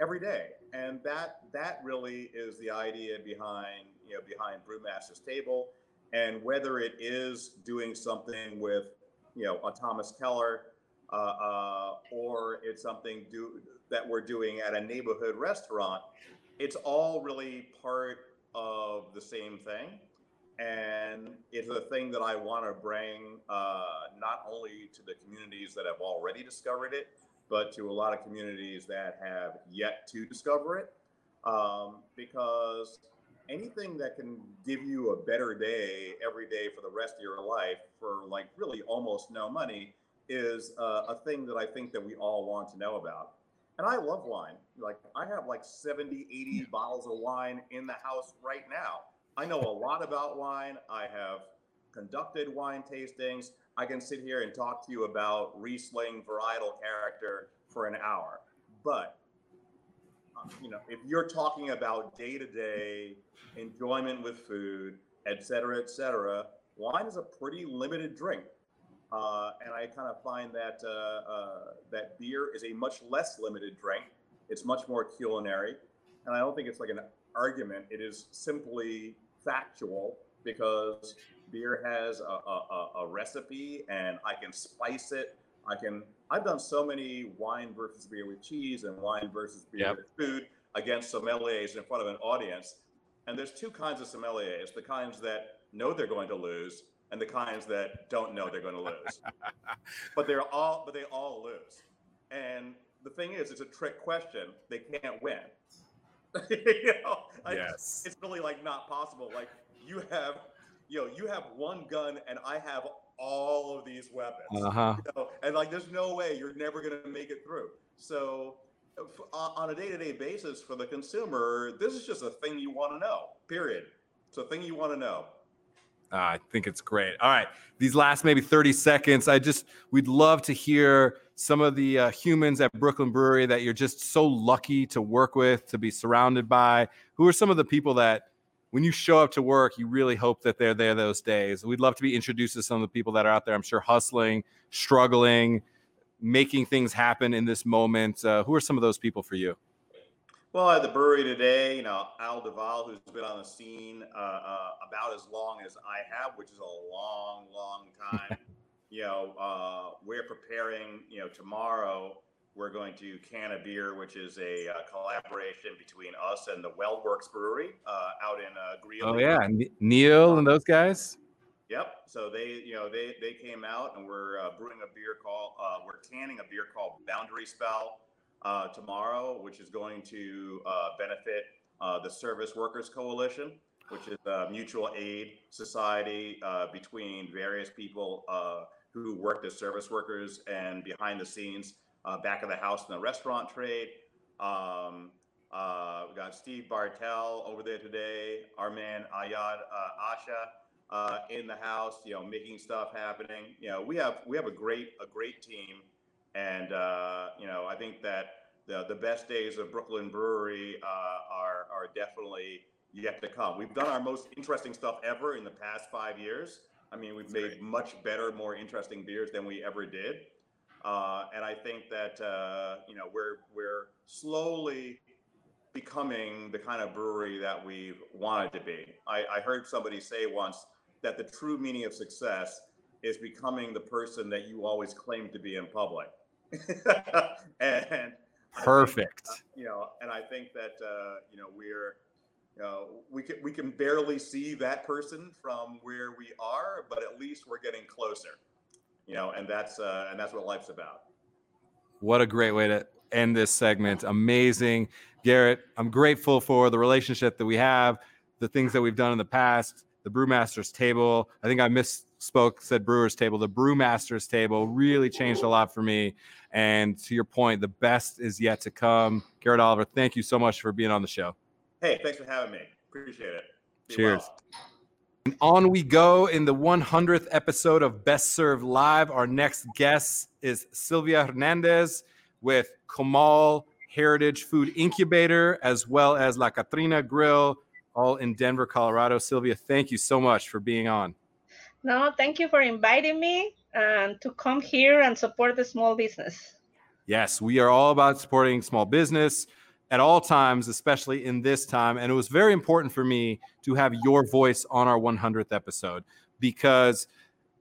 every day. And that that really is the idea behind you know behind Brewmaster's Table, and whether it is doing something with you know a Thomas Keller, uh, uh, or it's something do that we're doing at a neighborhood restaurant, it's all really part of the same thing. And it's a thing that I want to bring uh, not only to the communities that have already discovered it, but to a lot of communities that have yet to discover it. Um, because anything that can give you a better day every day for the rest of your life for like really almost no money is uh, a thing that I think that we all want to know about. And I love wine. Like I have like 70, 80 bottles of wine in the house right now. I know a lot about wine. I have conducted wine tastings. I can sit here and talk to you about Riesling varietal character for an hour. But uh, you know, if you're talking about day-to-day enjoyment with food, et cetera, et cetera, wine is a pretty limited drink. Uh, and I kind of find that uh, uh, that beer is a much less limited drink. It's much more culinary, and I don't think it's like an argument. It is simply factual because beer has a, a, a recipe, and I can spice it. I can. I've done so many wine versus beer with cheese and wine versus beer yep. with food against sommeliers in front of an audience. And there's two kinds of sommeliers: the kinds that know they're going to lose and the kinds that don't know they're going to lose. but they're all, but they all lose. And the thing is, it's a trick question. They can't win. you know, yes. it's really like not possible. Like you have, you know, you have one gun and I have all of these weapons. Uh-huh. You know? And like, there's no way you're never going to make it through. So on a day-to-day basis for the consumer, this is just a thing you want to know. Period. It's a thing you want to know. Uh, I think it's great. All right, these last maybe 30 seconds, I just we'd love to hear some of the uh, humans at Brooklyn Brewery that you're just so lucky to work with, to be surrounded by. Who are some of the people that, when you show up to work, you really hope that they're there those days? We'd love to be introduced to some of the people that are out there. I'm sure hustling, struggling, making things happen in this moment. Uh, who are some of those people for you? Well, at the brewery today, you know, Al Duval, who's been on the scene uh, uh, about as long as I have, which is a long, long time. you know, uh, we're preparing, you know, tomorrow we're going to can a beer, which is a uh, collaboration between us and the WeldWerks Brewery uh, out in uh, Greeley. Oh, yeah. Neil and those guys? Yep. So they, you know, they they came out and we're brewing a beer called, we're canning a beer called Boundary Spell uh, tomorrow, which is going to uh, benefit uh, the Service Workers Coalition, which is a mutual aid society uh, between various people uh, who worked as service workers and behind the scenes, uh, back of the house in the restaurant trade. Um, we got Steve Bartel over there today, our man Ayad Asha in the house, you know, making stuff happening. You know, we have we have a great a great team and uh, you know, I think that the the best days of Brooklyn Brewery uh, are are definitely yet to come. We've done our most interesting stuff ever in the past five years. I mean, we've made much better, more interesting beers than we ever did. Uh, and I think that uh, you know we're we're slowly becoming the kind of brewery that we've wanted to be. I, I heard somebody say once that the true meaning of success is becoming the person that you always claim to be in public. and perfect. Think, uh, you know, and I think that uh, you know we're we can we can barely see that person from where we are, but at least we're getting closer. You know, and that's uh, and that's what life's about. What a great way to end this segment. Amazing, Garrett. I'm grateful for the relationship that we have, the things that we've done in the past the Brewmaster's table. I think I misspoke, said Brewer's table. The Brewmaster's table really changed a lot for me. And to your point, the best is yet to come. Garrett Oliver, thank you so much for being on the show. Hey, thanks for having me. Appreciate it. Be Cheers. Well. And on we go in the 100th episode of Best Served Live. Our next guest is Sylvia Hernandez with Comal Heritage Food Incubator, as well as La Catrina Grill, all in Denver, Colorado. Sylvia, thank you so much for being on. No, thank you for inviting me and to come here and support the small business. Yes, we are all about supporting small business at all times, especially in this time. And it was very important for me to have your voice on our 100th episode because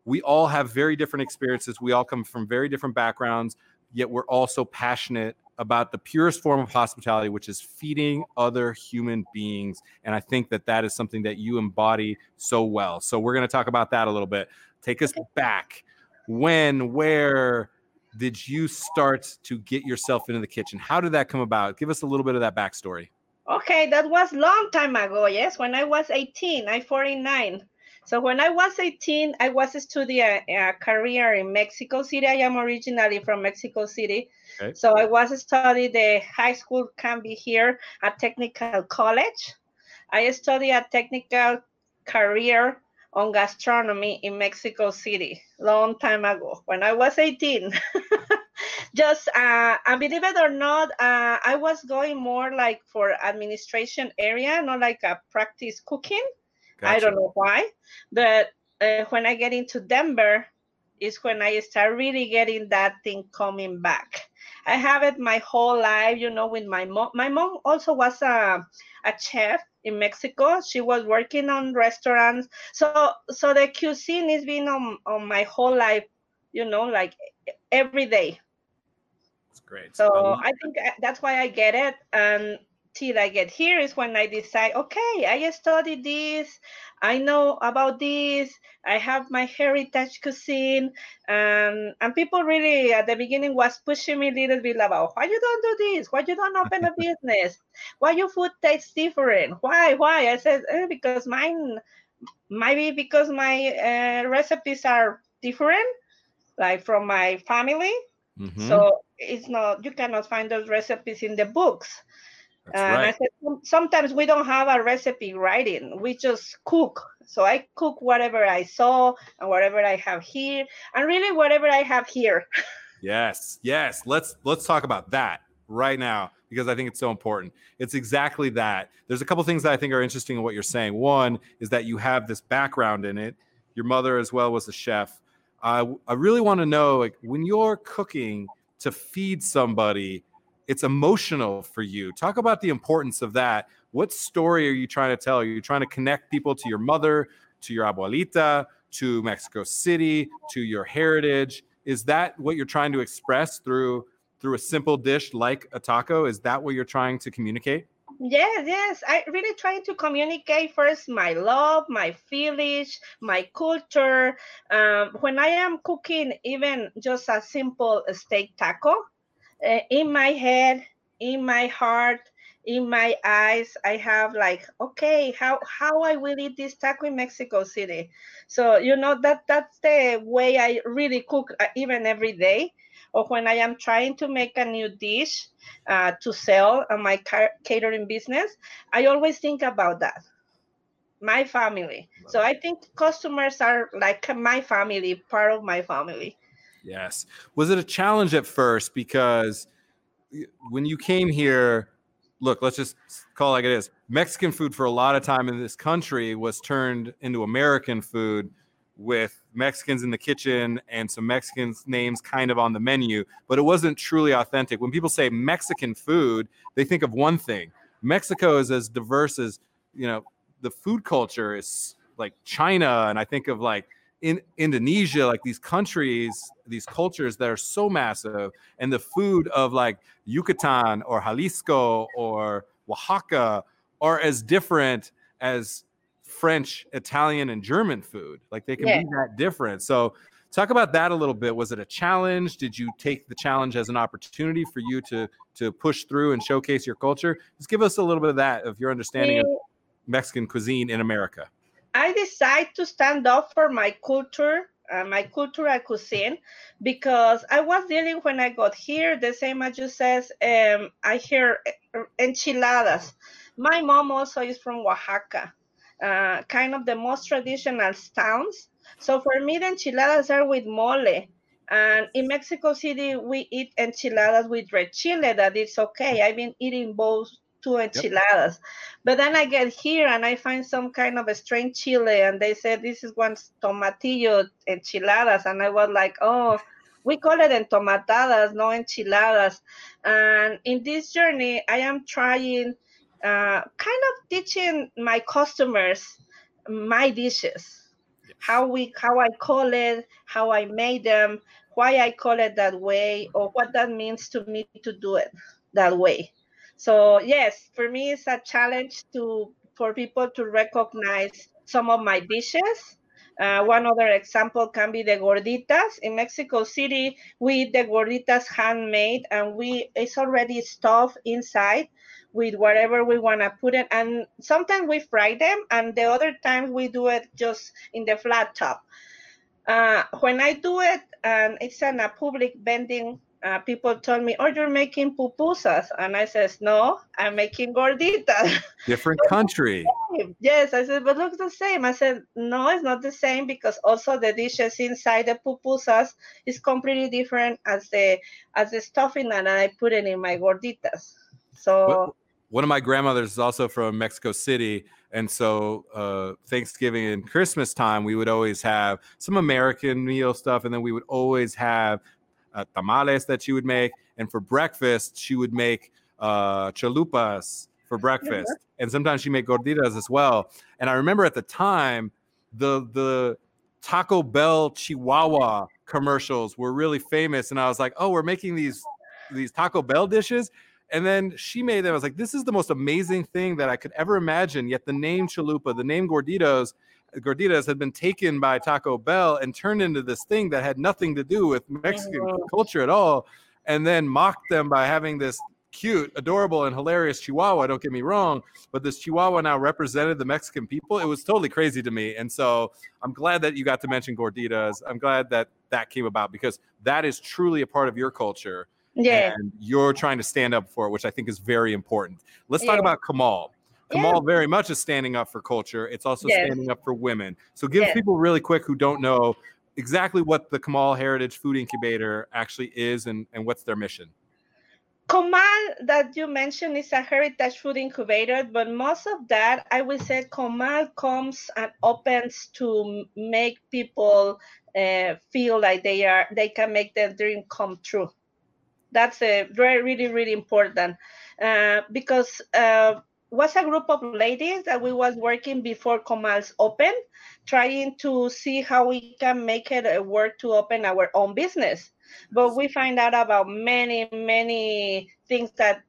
we all have very different experiences. We all come from very different backgrounds, yet we're also passionate about the purest form of hospitality, which is feeding other human beings. And I think that that is something that you embody so well. So we're going to talk about that a little bit. Take us back. When, where did you start to get yourself into the kitchen? How did that come about? Give us a little bit of that backstory. Okay, that was long time ago. Yes, when I was 18, I 49. So when I was 18, I was studying a, career in Mexico City. I am originally from Mexico City. Okay. So I was studying the high school can be here at technical college. I studied a technical career on gastronomy in Mexico City long time ago when I was 18. Just uh, and believe it or not, uh, I was going more like for administration area, not like a practice cooking. Gotcha. I don't know why, but uh, when I get into Denver, is when I start really getting that thing coming back. I have it my whole life, you know, with my mom. My mom also was a, a chef in Mexico. She was working on restaurants. So so the cuisine has been on, on my whole life, you know, like every day. That's great. So I think uh, that's why I get it. And till I get here is when I decide, okay, I studied this, I know about this, I have my heritage cuisine, and and people really at the beginning was pushing me a little bit about why you don't do this, why you don't open a business, why your food tastes different, why, why? I said eh, because mine, maybe because my uh, recipes are different, like from my family. Mm-hmm. So it's not you cannot find those recipes in the books. That's and right. I said, sometimes we don't have a recipe writing. We just cook. So I cook whatever I saw and whatever I have here, and really whatever I have here. yes, yes. Let's let's talk about that right now because I think it's so important. It's exactly that. There's a couple things that I think are interesting in what you're saying. One is that you have this background in it. Your mother as well was a chef. I I really want to know like when you're cooking to feed somebody it's emotional for you. Talk about the importance of that. What story are you trying to tell? Are you trying to connect people to your mother, to your abuelita, to Mexico City, to your heritage? Is that what you're trying to express through through a simple dish like a taco? Is that what you're trying to communicate? Yes, yes. I really trying to communicate first my love, my feelings, my culture. Um, when I am cooking, even just a simple steak taco, uh, in my head, in my heart, in my eyes, I have like, okay, how how I will eat this taco in Mexico City. So you know that that's the way I really cook uh, even every day. Or when I am trying to make a new dish uh, to sell on my catering business, I always think about that my family. So I think customers are like my family, part of my family. Yes. Was it a challenge at first? Because when you came here, look, let's just call it like it is. Mexican food for a lot of time in this country was turned into American food with Mexicans in the kitchen and some Mexicans names kind of on the menu, but it wasn't truly authentic. When people say Mexican food, they think of one thing. Mexico is as diverse as, you know, the food culture is like China and I think of like in Indonesia, like these countries, these cultures that are so massive, and the food of like Yucatan or Jalisco or Oaxaca are as different as French, Italian, and German food. Like they can yeah. be that different. So, talk about that a little bit. Was it a challenge? Did you take the challenge as an opportunity for you to to push through and showcase your culture? Just give us a little bit of that of your understanding of Mexican cuisine in America. I decided to stand up for my culture, uh, my cultural cuisine, because I was dealing when I got here, the same as you says, um, I hear enchiladas. My mom also is from Oaxaca, uh, kind of the most traditional towns. So for me, the enchiladas are with mole. And in Mexico City, we eat enchiladas with red chile. That is okay. I've been eating both two enchiladas. Yep. But then I get here and I find some kind of a strange chile, and they said this is one tomatillo enchiladas, and I was like, oh, we call it entomatadas, no enchiladas. And in this journey, I am trying, uh, kind of teaching my customers my dishes how we how I call it, how I made them, why I call it that way, or what that means to me to do it that way. So yes, for me it's a challenge to for people to recognize some of my dishes. Uh, one other example can be the gorditas. In Mexico City, we eat the gorditas handmade and we it's already stuffed inside with whatever we want to put it. And sometimes we fry them, and the other times we do it just in the flat top. Uh, when I do it, and it's in a public vending uh, people told me, "Oh, you're making pupusas," and I says, "No, I'm making gorditas." Different country. yes, I said, but looks the same. I said, "No, it's not the same because also the dishes inside the pupusas is completely different as the as the stuffing that I put it in my gorditas." So. What, one of my grandmothers is also from Mexico City, and so uh, Thanksgiving and Christmas time, we would always have some American meal stuff, and then we would always have uh, tamales that she would make, and for breakfast she would make uh, chalupas for breakfast, yeah. and sometimes she make gorditas as well. And I remember at the time, the the Taco Bell Chihuahua commercials were really famous, and I was like, oh, we're making these these Taco Bell dishes. And then she made them. I was like, this is the most amazing thing that I could ever imagine. Yet the name chalupa, the name gorditos, gorditas had been taken by Taco Bell and turned into this thing that had nothing to do with Mexican oh. culture at all, and then mocked them by having this cute, adorable, and hilarious Chihuahua. Don't get me wrong, but this Chihuahua now represented the Mexican people. It was totally crazy to me, and so I'm glad that you got to mention gorditas. I'm glad that that came about because that is truly a part of your culture. Yeah. And you're trying to stand up for it, which I think is very important. Let's yeah. talk about Comal. Comal yeah. very much is standing up for culture. It's also yes. standing up for women. So give yes. people really quick who don't know exactly what the Comal Heritage Food Incubator actually is and, and what's their mission. Comal that you mentioned is a heritage food incubator, but most of that I would say Comal comes and opens to make people uh, feel like they are they can make their dream come true. That's a very really really important uh, because uh, was a group of ladies that we was working before Comals open, trying to see how we can make it uh, work to open our own business. But we find out about many, many things that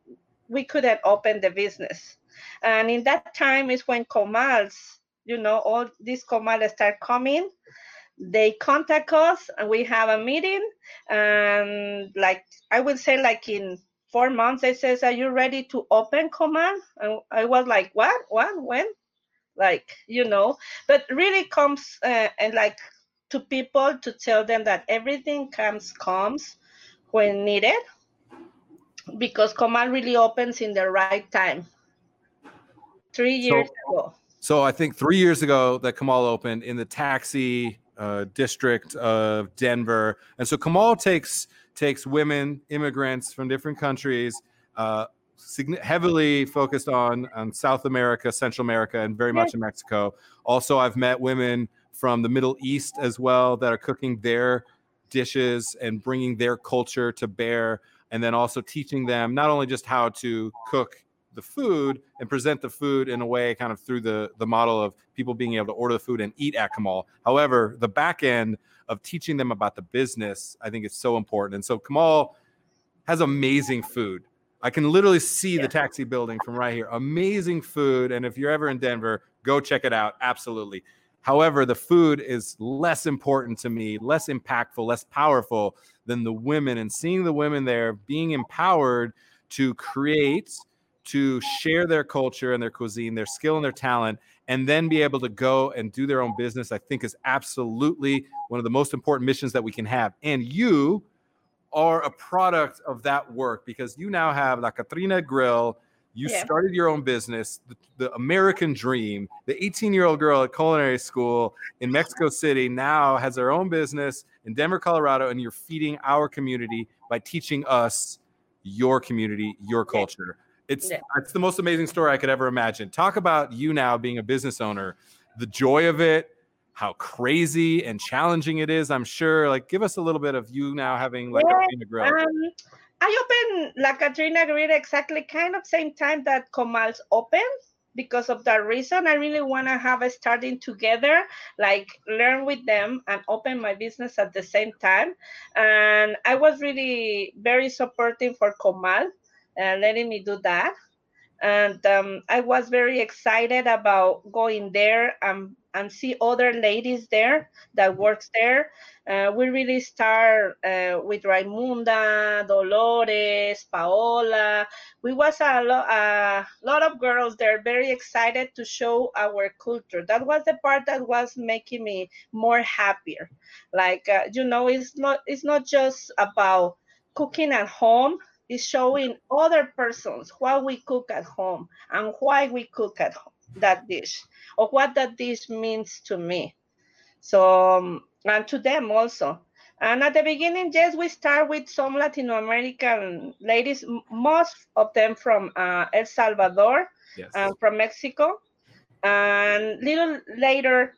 we couldn't open the business. And in that time is when Comals, you know, all these Comals start coming. They contact us and we have a meeting. And like I would say, like in four months, they says, "Are you ready to open Comal?" And I was like, "What? What? When?" Like you know, but really comes uh, and like to people to tell them that everything comes comes when needed because Comal really opens in the right time. Three years so, ago. So I think three years ago that Comal opened in the taxi uh, district of Denver, and so Comal takes takes women, immigrants from different countries, uh, heavily focused on, on South America, Central America, and very much in Mexico. Also, I've met women from the Middle East as well that are cooking their dishes and bringing their culture to bear, and then also teaching them not only just how to cook the food and present the food in a way kind of through the the model of people being able to order the food and eat at Comal. However, the back end of teaching them about the business, I think is so important. And so Comal has amazing food. I can literally see yeah. the taxi building from right here. Amazing food. And if you're ever in Denver, go check it out. Absolutely. However, the food is less important to me, less impactful, less powerful than the women and seeing the women there being empowered to create to share their culture and their cuisine, their skill and their talent, and then be able to go and do their own business, I think is absolutely one of the most important missions that we can have. And you are a product of that work because you now have La Katrina Grill. You Yeah. started your own business, the, the American dream. The 18 year old girl at culinary school in Mexico City now has her own business in Denver, Colorado, and you're feeding our community by teaching us your community, your culture. It's Yeah. it's the most amazing story I could ever imagine. Talk about you now being a business owner, the joy of it, how crazy and challenging it is. I'm sure. Like, give us a little bit of you now having like Yeah, a grill. Um, I opened La Katrina Grill exactly kind of same time that Comal's opened because of that reason. I really want to have a starting together, like learn with them and open my business at the same time. And I was really very supportive for Comal, uh, letting me do that. And um, I was very excited about going there and, and see other ladies there that works there uh, we really start uh, with Raimunda, Dolores, Paola. We was a, lo- a lot of girls there, very excited to show our culture. That was the part that was making me more happier. Like uh, you know, it's not it's not just about cooking at home. It's showing other persons what we cook at home and why we cook at home, that dish or what that dish means to me. So um, and to them also. And at the beginning, yes, we start with some Latin American ladies, most of them from uh, El Salvador yes. and from Mexico. And little later,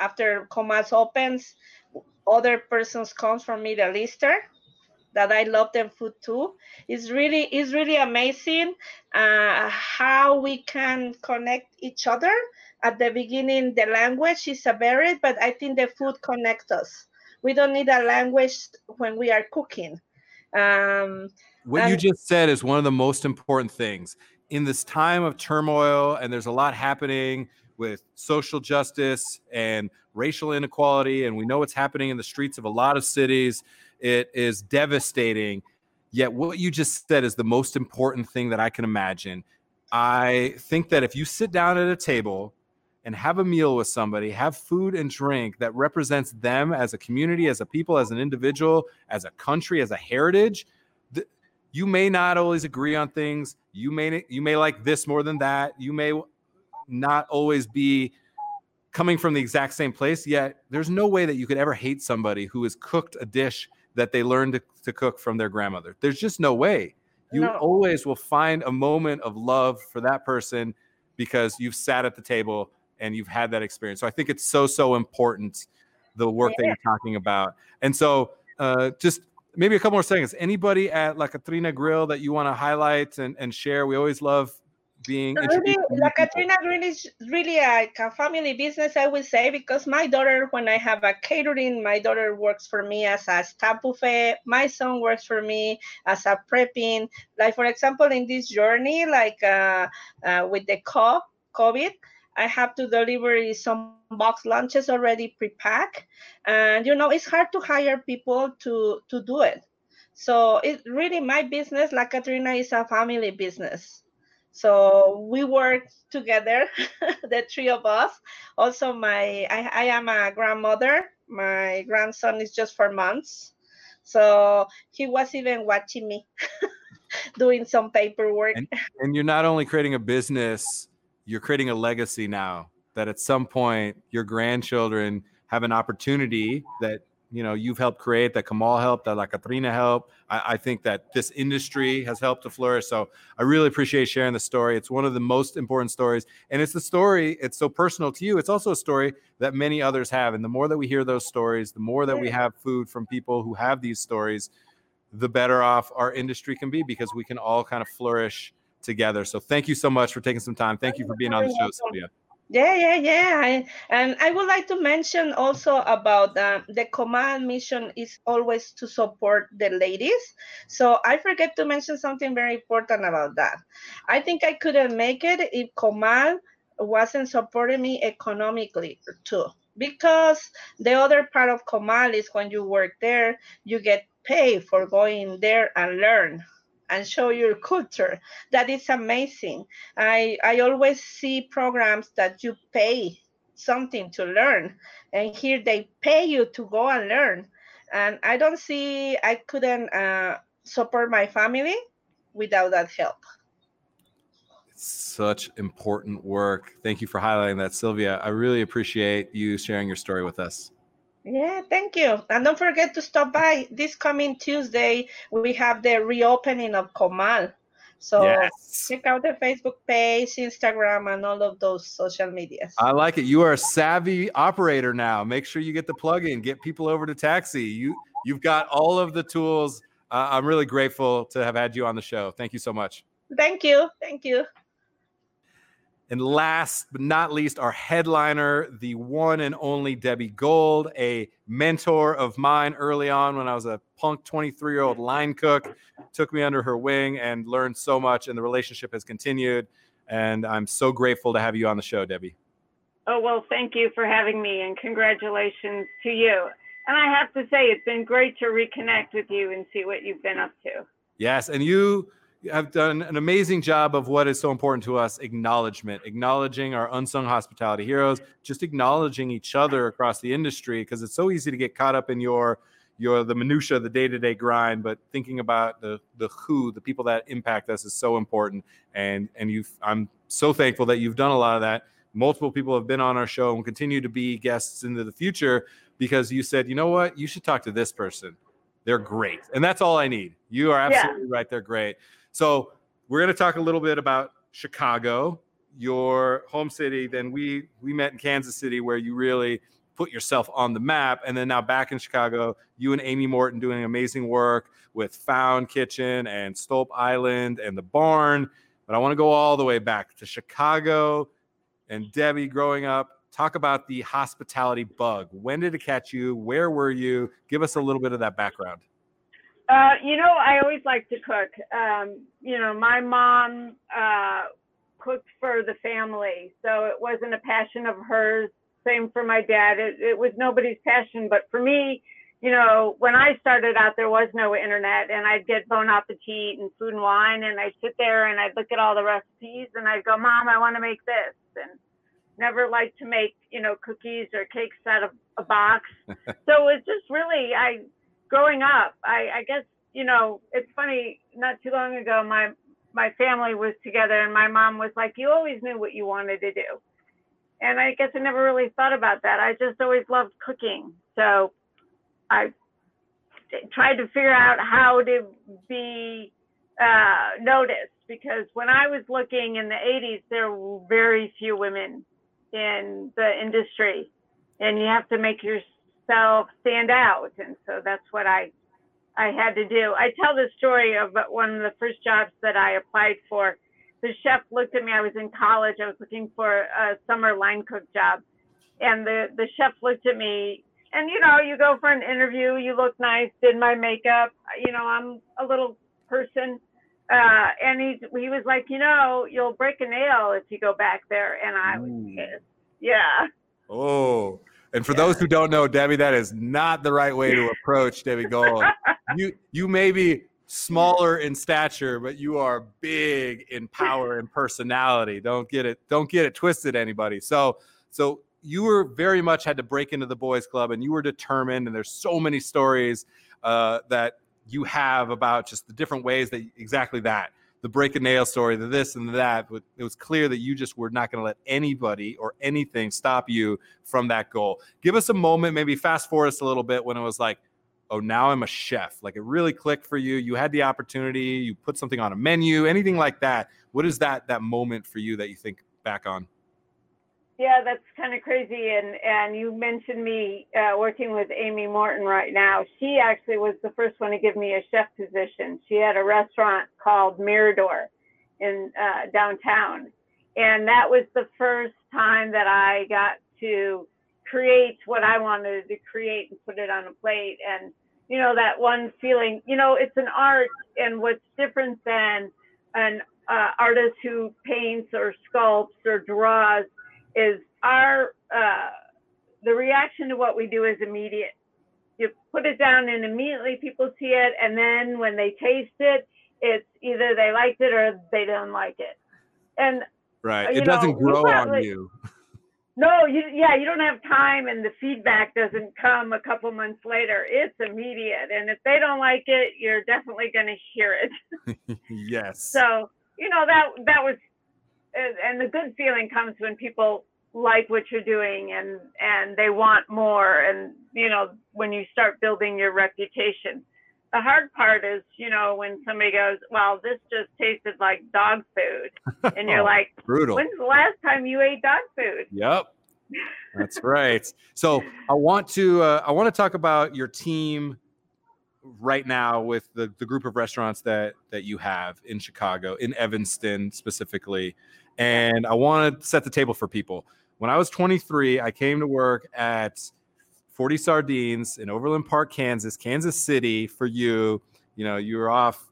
after Comals opens, other persons comes from Middle Eastern that I love them food too. It's really it's really amazing uh, how we can connect each other. At the beginning, the language is a barrier, but I think the food connects us. We don't need a language when we are cooking. Um, what you just said is one of the most important things in this time of turmoil and there's a lot happening with social justice and racial inequality and we know what's happening in the streets of a lot of cities it is devastating yet what you just said is the most important thing that i can imagine. I think that if you sit down at a table and have a meal with somebody have food and drink that represents them as a community as a people as an individual as a country as a heritage th- you may not always agree on things. You may you may like this more than that. You may not always be coming from the exact same place yet there's no way that you could ever hate somebody who has cooked a dish that they learned to, to cook from their grandmother there's just no way you No. always will find a moment of love for that person because you've sat at the table and you've had that experience so i think it's so so important the work that you're talking about and so uh, just maybe a couple more seconds. Anybody at La Catrina Grill that you want to highlight and, and share? We always love being really, La. Catrina Grill is really like a family business, I would say, because my daughter, when I have a catering, my daughter works for me as a staff buffet. My son works for me as a prepping. Like for example, in this journey, like uh, uh, with the COVID, I have to deliver some box lunches already pre-packed, and you know it's hard to hire people to to do it. So it really my business, La Katrina, is a family business. So we work together, the three of us. Also, my I, I am a grandmother. My grandson is just four months, so he was even watching me doing some paperwork. And- and you're not only creating a business, you're creating a legacy now that at some point your grandchildren have an opportunity that you know you've helped create that Comal helped that La Catrina helped. I, I think that this industry has helped to flourish. So I really appreciate sharing the story. It's one of the most important stories. And it's the story, it's so personal to you. It's also a story that many others have. And the more that we hear those stories, the more that we have food from people who have these stories, the better off our industry can be because we can all kind of flourish together. So thank you so much for taking some time. Thank you for being on the show, Sylvia. Yeah, yeah, yeah. I, and I would like to mention also about um, the Comal mission is always to support the ladies. So I forget to mention something very important about that. I think I couldn't make it if Comal wasn't supporting me economically too. Because the other part of Comal is when you work there, you get paid for going there and learn. And show your culture. That is amazing. I I always see programs that you pay something to learn, and here they pay you to go and learn. And I don't see I couldn't uh, support my family without that help. Such important work. Thank you for highlighting that, Sylvia. I really appreciate you sharing your story with us. Yeah, thank you. And don't forget to stop by this coming Tuesday. We have the reopening of Comal. So yes. check out the Facebook page, Instagram, and all of those social medias. I like it. You are a savvy operator now. Make sure you get the plug in, get people over to taxi. You you've got all of the tools. Uh, I'm really grateful to have had you on the show. Thank you so much. Thank you. Thank you. And last but not least, our headliner, the one and only Debbie Gold, a mentor of mine early on when I was a punk 23 year old line cook, took me under her wing and learned so much. And the relationship has continued. And I'm so grateful to have you on the show, Debbie. Oh, well, thank you for having me and congratulations to you. And I have to say, it's been great to reconnect with you and see what you've been up to. Yes. And you have done an amazing job of what is so important to us acknowledgement, acknowledging our unsung hospitality heroes, just acknowledging each other across the industry because it's so easy to get caught up in your your the minutia, the day-to-day grind, but thinking about the the who, the people that impact us is so important. And and you I'm so thankful that you've done a lot of that. Multiple people have been on our show and continue to be guests into the future because you said, you know what, you should talk to this person. They're great. And that's all I need. You are absolutely yeah. right. They're great. So we're going to talk a little bit about Chicago, your home city. Then we we met in Kansas City, where you really put yourself on the map. And then now back in Chicago, you and Amy Morton doing amazing work with Found Kitchen and Stolp Island and the Barn. But I want to go all the way back to Chicago and Debbie growing up. Talk about the hospitality bug. When did it catch you? Where were you? Give us a little bit of that background. Uh, you know, I always like to cook. Um, you know, my mom uh, cooked for the family, so it wasn't a passion of hers. Same for my dad. It, it was nobody's passion, but for me, you know, when I started out, there was no internet, and I'd get Bon Appetit and Food and Wine, and I'd sit there and I'd look at all the recipes, and I'd go, "Mom, I want to make this," and never liked to make, you know, cookies or cakes out of a box. so it's just really, I growing up, I, I guess you know it's funny. Not too long ago, my my family was together, and my mom was like, "You always knew what you wanted to do," and I guess I never really thought about that. I just always loved cooking, so I tried to figure out how to be uh, noticed because when I was looking in the 80s, there were very few women in the industry, and you have to make your self stand out. And so that's what I I had to do. I tell the story of one of the first jobs that I applied for. The chef looked at me. I was in college. I was looking for a summer line cook job, and the the chef looked at me. And you know, you go for an interview. You look nice. Did my makeup. You know, I'm a little person. Uh, and he he was like, you know, you'll break a nail if you go back there. And I was pissed. Yeah. Oh, and for yeah. those who don't know, Debbie, that is not the right way to approach Debbie Gold. you you may be smaller in stature, but you are big in power and personality. Don't get it don't get it twisted, anybody. So so you were very much had to break into the boys club and you were determined and there's so many stories uh, that you have about just the different ways that exactly that the break a nail story, the this and that. But it was clear that you just were not going to let anybody or anything stop you from that goal. Give us a moment, maybe fast forward us a little bit when it was like, oh, now I'm a chef. Like it really clicked for you. You had the opportunity. You put something on a menu, anything like that. What is that that moment for you that you think back on? Yeah, that's kind of crazy. And and you mentioned me uh, working with Amy Morton right now. She actually was the first one to give me a chef position. She had a restaurant called Mirador in uh, downtown, and that was the first time that I got to create what I wanted to create and put it on a plate. And you know that one feeling. You know, it's an art, and what's different than an uh, artist who paints or sculpts or draws is our uh, the reaction to what we do is immediate. You put it down and immediately people see it, and then when they taste it, It's either they liked it or they didn't like it. And Right. It doesn't know, grow on you. no, you yeah, you don't have time and the feedback doesn't come a couple months later. It's immediate. And if they don't like it, you're definitely going to hear it. yes. So, you know, that that was and- and the good feeling comes when people like what you're doing and and they want more and you know when you start building your reputation the hard part is you know when somebody goes well this just tasted like dog food and you're Oh, like brutal. when's the last time you ate dog food Yep. That's right. So I want to uh, I want to talk about your team right now with the, the group of restaurants that that you have in Chicago, in Evanston specifically. And I want to set the table for people. When I was 23, I came to work at 40 Sardines in Overland Park, Kansas, Kansas City for you. You know, you were off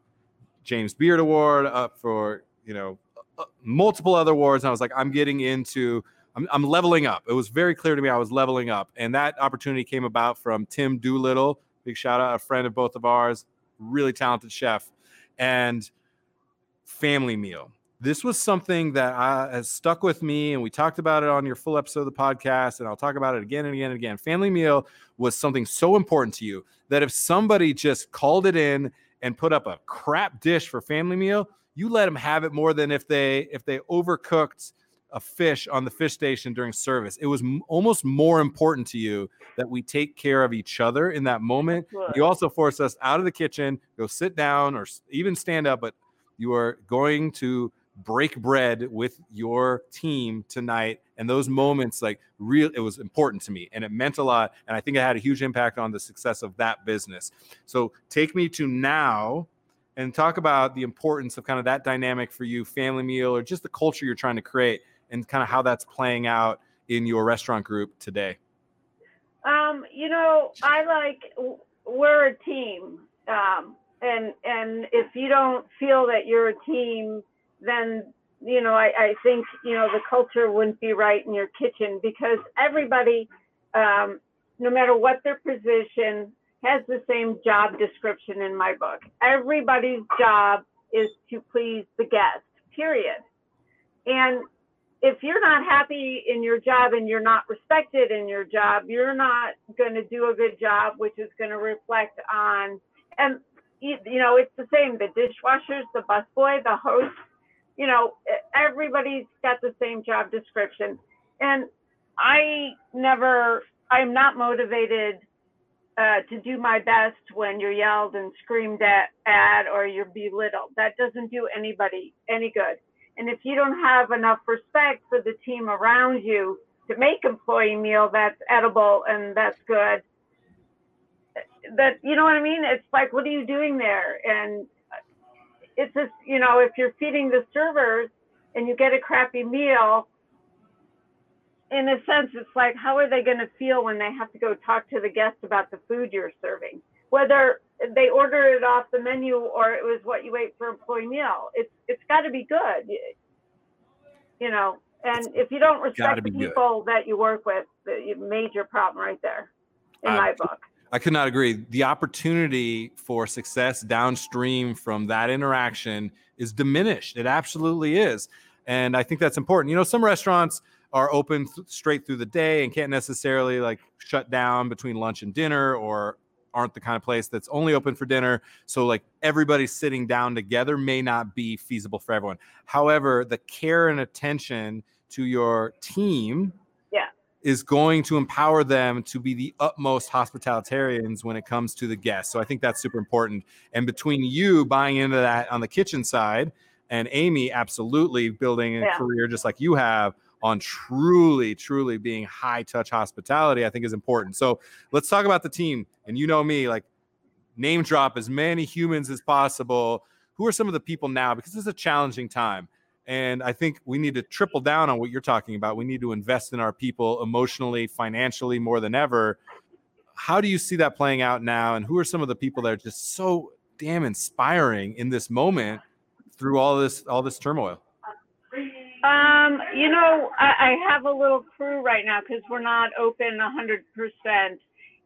James Beard Award up for, you know, uh, multiple other awards. And I was like, I'm getting into I'm, I'm leveling up. It was very clear to me I was leveling up. And that opportunity came about from Tim Doolittle. Big shout out, a friend of both of ours, really talented chef, and family meal. This was something that uh, has stuck with me, and we talked about it on your full episode of the podcast, and I'll talk about it again and again and again. Family meal was something so important to you that if somebody just called it in and put up a crap dish for family meal, you let them have it more than if they if they overcooked a fish on the fish station during service. It was m- almost more important to you that we take care of each other in that moment. You also forced us out of the kitchen, go sit down or even stand up, but you are going to break bread with your team tonight. And those moments, like real, it was important to me and it meant a lot. And I think it had a huge impact on the success of that business. So take me to now and talk about the importance of kind of that dynamic for you, family meal, or just the culture you're trying to create and kind of how that's playing out in your restaurant group today. Um, you know, I like we're a team, um, and and if you don't feel that you're a team, then you know I, I think you know the culture wouldn't be right in your kitchen because everybody, um, no matter what their position, has the same job description in my book. Everybody's job is to please the guest. Period. And if you're not happy in your job and you're not respected in your job, you're not going to do a good job, which is going to reflect on, and you know, it's the same. The dishwashers, the busboy, the host, you know, everybody's got the same job description. And I never, I'm not motivated uh, to do my best when you're yelled and screamed at, at or you're belittled. That doesn't do anybody any good. And if you don't have enough respect for the team around you to make employee meal that's edible and that's good, that you know what I mean? It's like, what are you doing there? And it's just, you know, if you're feeding the servers and you get a crappy meal, in a sense, it's like, how are they going to feel when they have to go talk to the guest about the food you're serving? Whether they order it off the menu or it was what you ate for employee meal, it's it's got to be good, you know. And if you don't respect the good. people that you work with, the- you major problem right there, in Uh, my book. I could not agree. The opportunity for success downstream from that interaction is diminished. It absolutely is. And I think that's important. You know, some restaurants are open th- straight through the day and can't necessarily like shut down between lunch and dinner or aren't the kind of place that's only open for dinner. So like everybody sitting down together may not be feasible for everyone. However, the care and attention to your team. Is going to empower them to be the utmost hospitalitarians when it comes to the guests. So I think that's super important. And between you buying into that on the kitchen side and Amy absolutely building a Yeah. career just like you have on truly, truly being high touch hospitality, I think is important. So let's talk about the team. And you know me, like name drop as many humans as possible. Who are some of the people now? Because this is a challenging time. And I think we need to triple down on what you're talking about. We need to invest in our people emotionally, financially more than ever. How do you see that playing out now? And who are some of the people that are just so damn inspiring in this moment through all this all this turmoil? Um, you know, I, I have a little crew right now because we're not open hundred percent,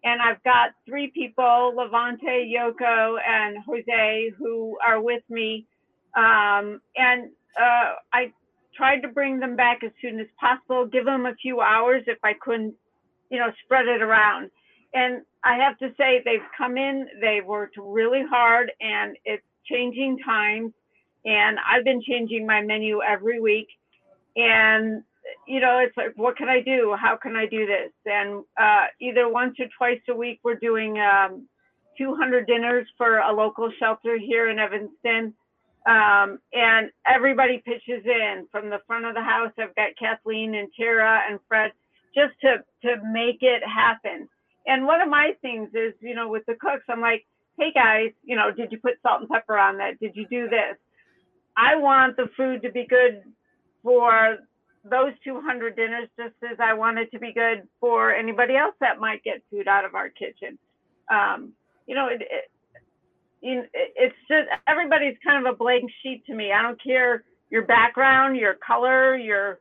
And I've got three people, Levante, Yoko, and Jose, who are with me. Um, and uh, I tried to bring them back as soon as possible, give them a few hours if I couldn't, you know, spread it around. And I have to say, they've come in, they worked really hard, and it's changing times. And I've been changing my menu every week. And, you know, it's like, what can I do? How can I do this? And uh, either once or twice a week, we're doing um, 200 dinners for a local shelter here in Evanston. Um, and everybody pitches in from the front of the house. I've got Kathleen and Tara and Fred just to to make it happen. And one of my things is, you know, with the cooks, I'm like, hey guys, you know, did you put salt and pepper on that? Did you do this? I want the food to be good for those 200 dinners, just as I want it to be good for anybody else that might get food out of our kitchen. Um, you know, it, it, it's just everybody's kind of a blank sheet to me. I don't care your background, your color, your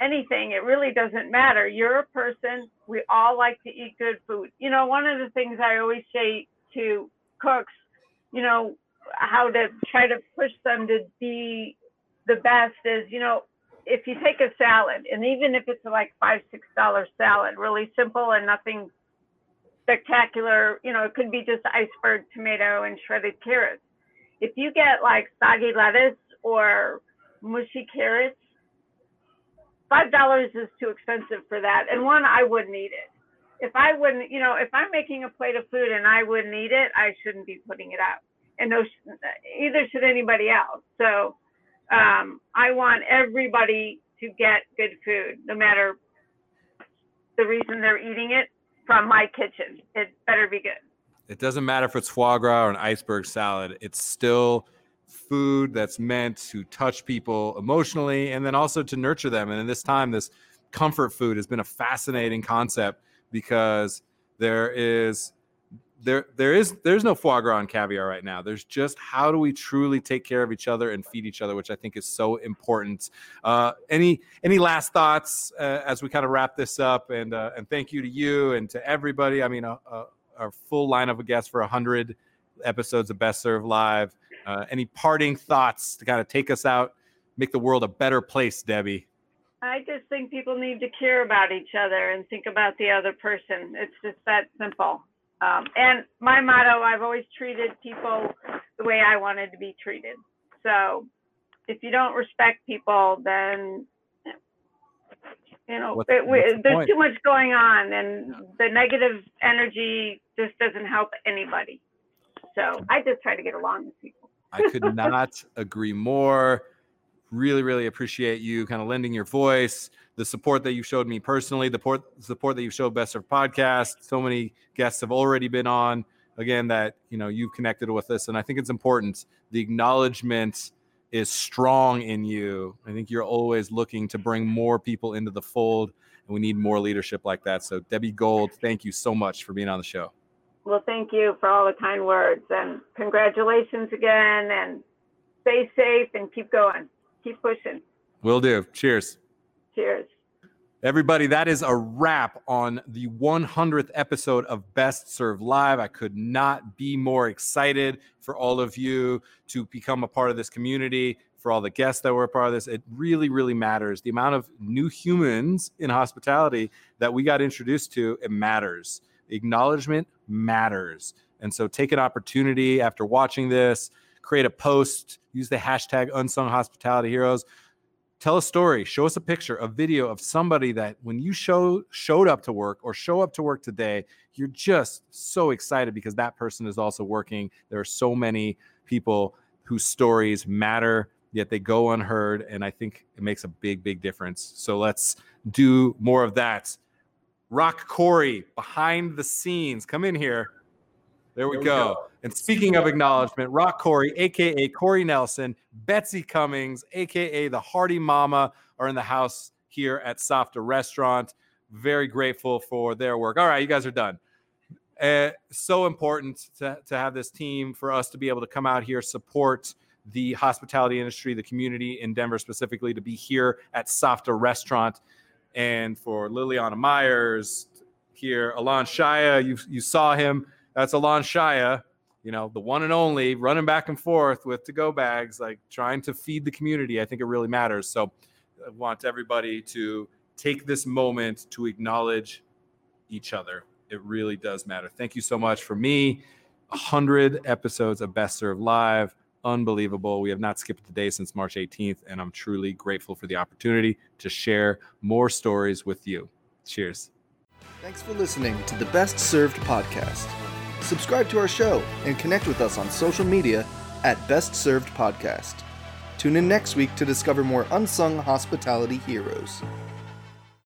anything. It really doesn't matter. You're a person. We all like to eat good food. You know, one of the things I always say to cooks, you know, how to try to push them to be the best is, you know, if you take a salad and even if it's like five, six dollar salad, really simple and nothing spectacular, you know, it could be just iceberg tomato and shredded carrots. If you get like soggy lettuce or mushy carrots, five dollars is too expensive for that. And one, I wouldn't eat it. If I wouldn't, you know, if I'm making a plate of food and I wouldn't eat it, I shouldn't be putting it out. And no, either should anybody else. So um, I want everybody to get good food, no matter the reason they're eating it from my kitchen. It better be good. It doesn't matter if it's foie gras or an iceberg salad. It's still food that's meant to touch people emotionally and then also to nurture them. And in this time, this comfort food has been a fascinating concept because there is there there is there's no foie gras and caviar right now. There's just how do we truly take care of each other and feed each other, which I think is so important. Uh, any any last thoughts uh, as we kind of wrap this up? And uh, and thank you to you and to everybody. I mean, a full line of guests for hundred episodes of Best Served Live. Uh, any parting thoughts to kind of take us out, make the world a better place, Debbie? I just think people need to care about each other and think about the other person. It's just that simple. Um, and my motto, I've always treated people the way I wanted to be treated. So if you don't respect people, then you know what's, it, the there's point? too much going on, and the negative energy just doesn't help anybody. So I just try to get along with people. I could not agree more. Really, really appreciate you kind of lending your voice the support that you showed me personally, the support, support that you showed Best Served Podcast. So many guests have already been on. Again, that you know you've connected with us, and I think it's important. The acknowledgement is strong in you. I think you're always looking to bring more people into the fold, and we need more leadership like that. So, Debbie Gold, thank you so much for being on the show. Well, thank you for all the kind words, and congratulations again. And stay safe and keep going, keep pushing. Will do. Cheers. Cheers. Everybody, that is a wrap on the 100th episode of Best Served Live. I could not be more excited for all of you to become a part of this community, for all the guests that were a part of this. It really, really matters. The amount of new humans in hospitality that we got introduced to, it matters. Acknowledgement matters. And so take an opportunity after watching this, create a post, use the hashtag unsung hospitality heroes. Tell a story show us a picture a video of somebody that when you show showed up to work or show up to work today you're just so excited because that person is also working. There are so many people whose stories matter yet they go unheard and i think it makes a big big difference. So let's do more of that. Rock corey behind the scenes. Come in here there we, there we go. go. And speaking of acknowledgement, Rock Corey, aka Corey Nelson, Betsy Cummings, aka the Hardy Mama, are in the house here at Safta Restaurant. Very grateful for their work. All right, you guys are done. Uh, so important to, to have this team for us to be able to come out here, support the hospitality industry, the community in Denver specifically, to be here at Safta Restaurant, and for Liliana Myers, here. Alon Shaya, you you saw him. That's Alon Shaya, you know, the one and only, running back and forth with to go bags, like trying to feed the community. I think it really matters. So I want everybody to take this moment to acknowledge each other. It really does matter. Thank you so much for me. 100 episodes of Best Served Live. Unbelievable. We have not skipped a day since March 18th, and I'm truly grateful for the opportunity to share more stories with you. Cheers. Thanks for listening to the Best Served podcast. Subscribe to our show and connect with us on social media at Best Served Podcast. Tune in next week to discover more unsung hospitality heroes.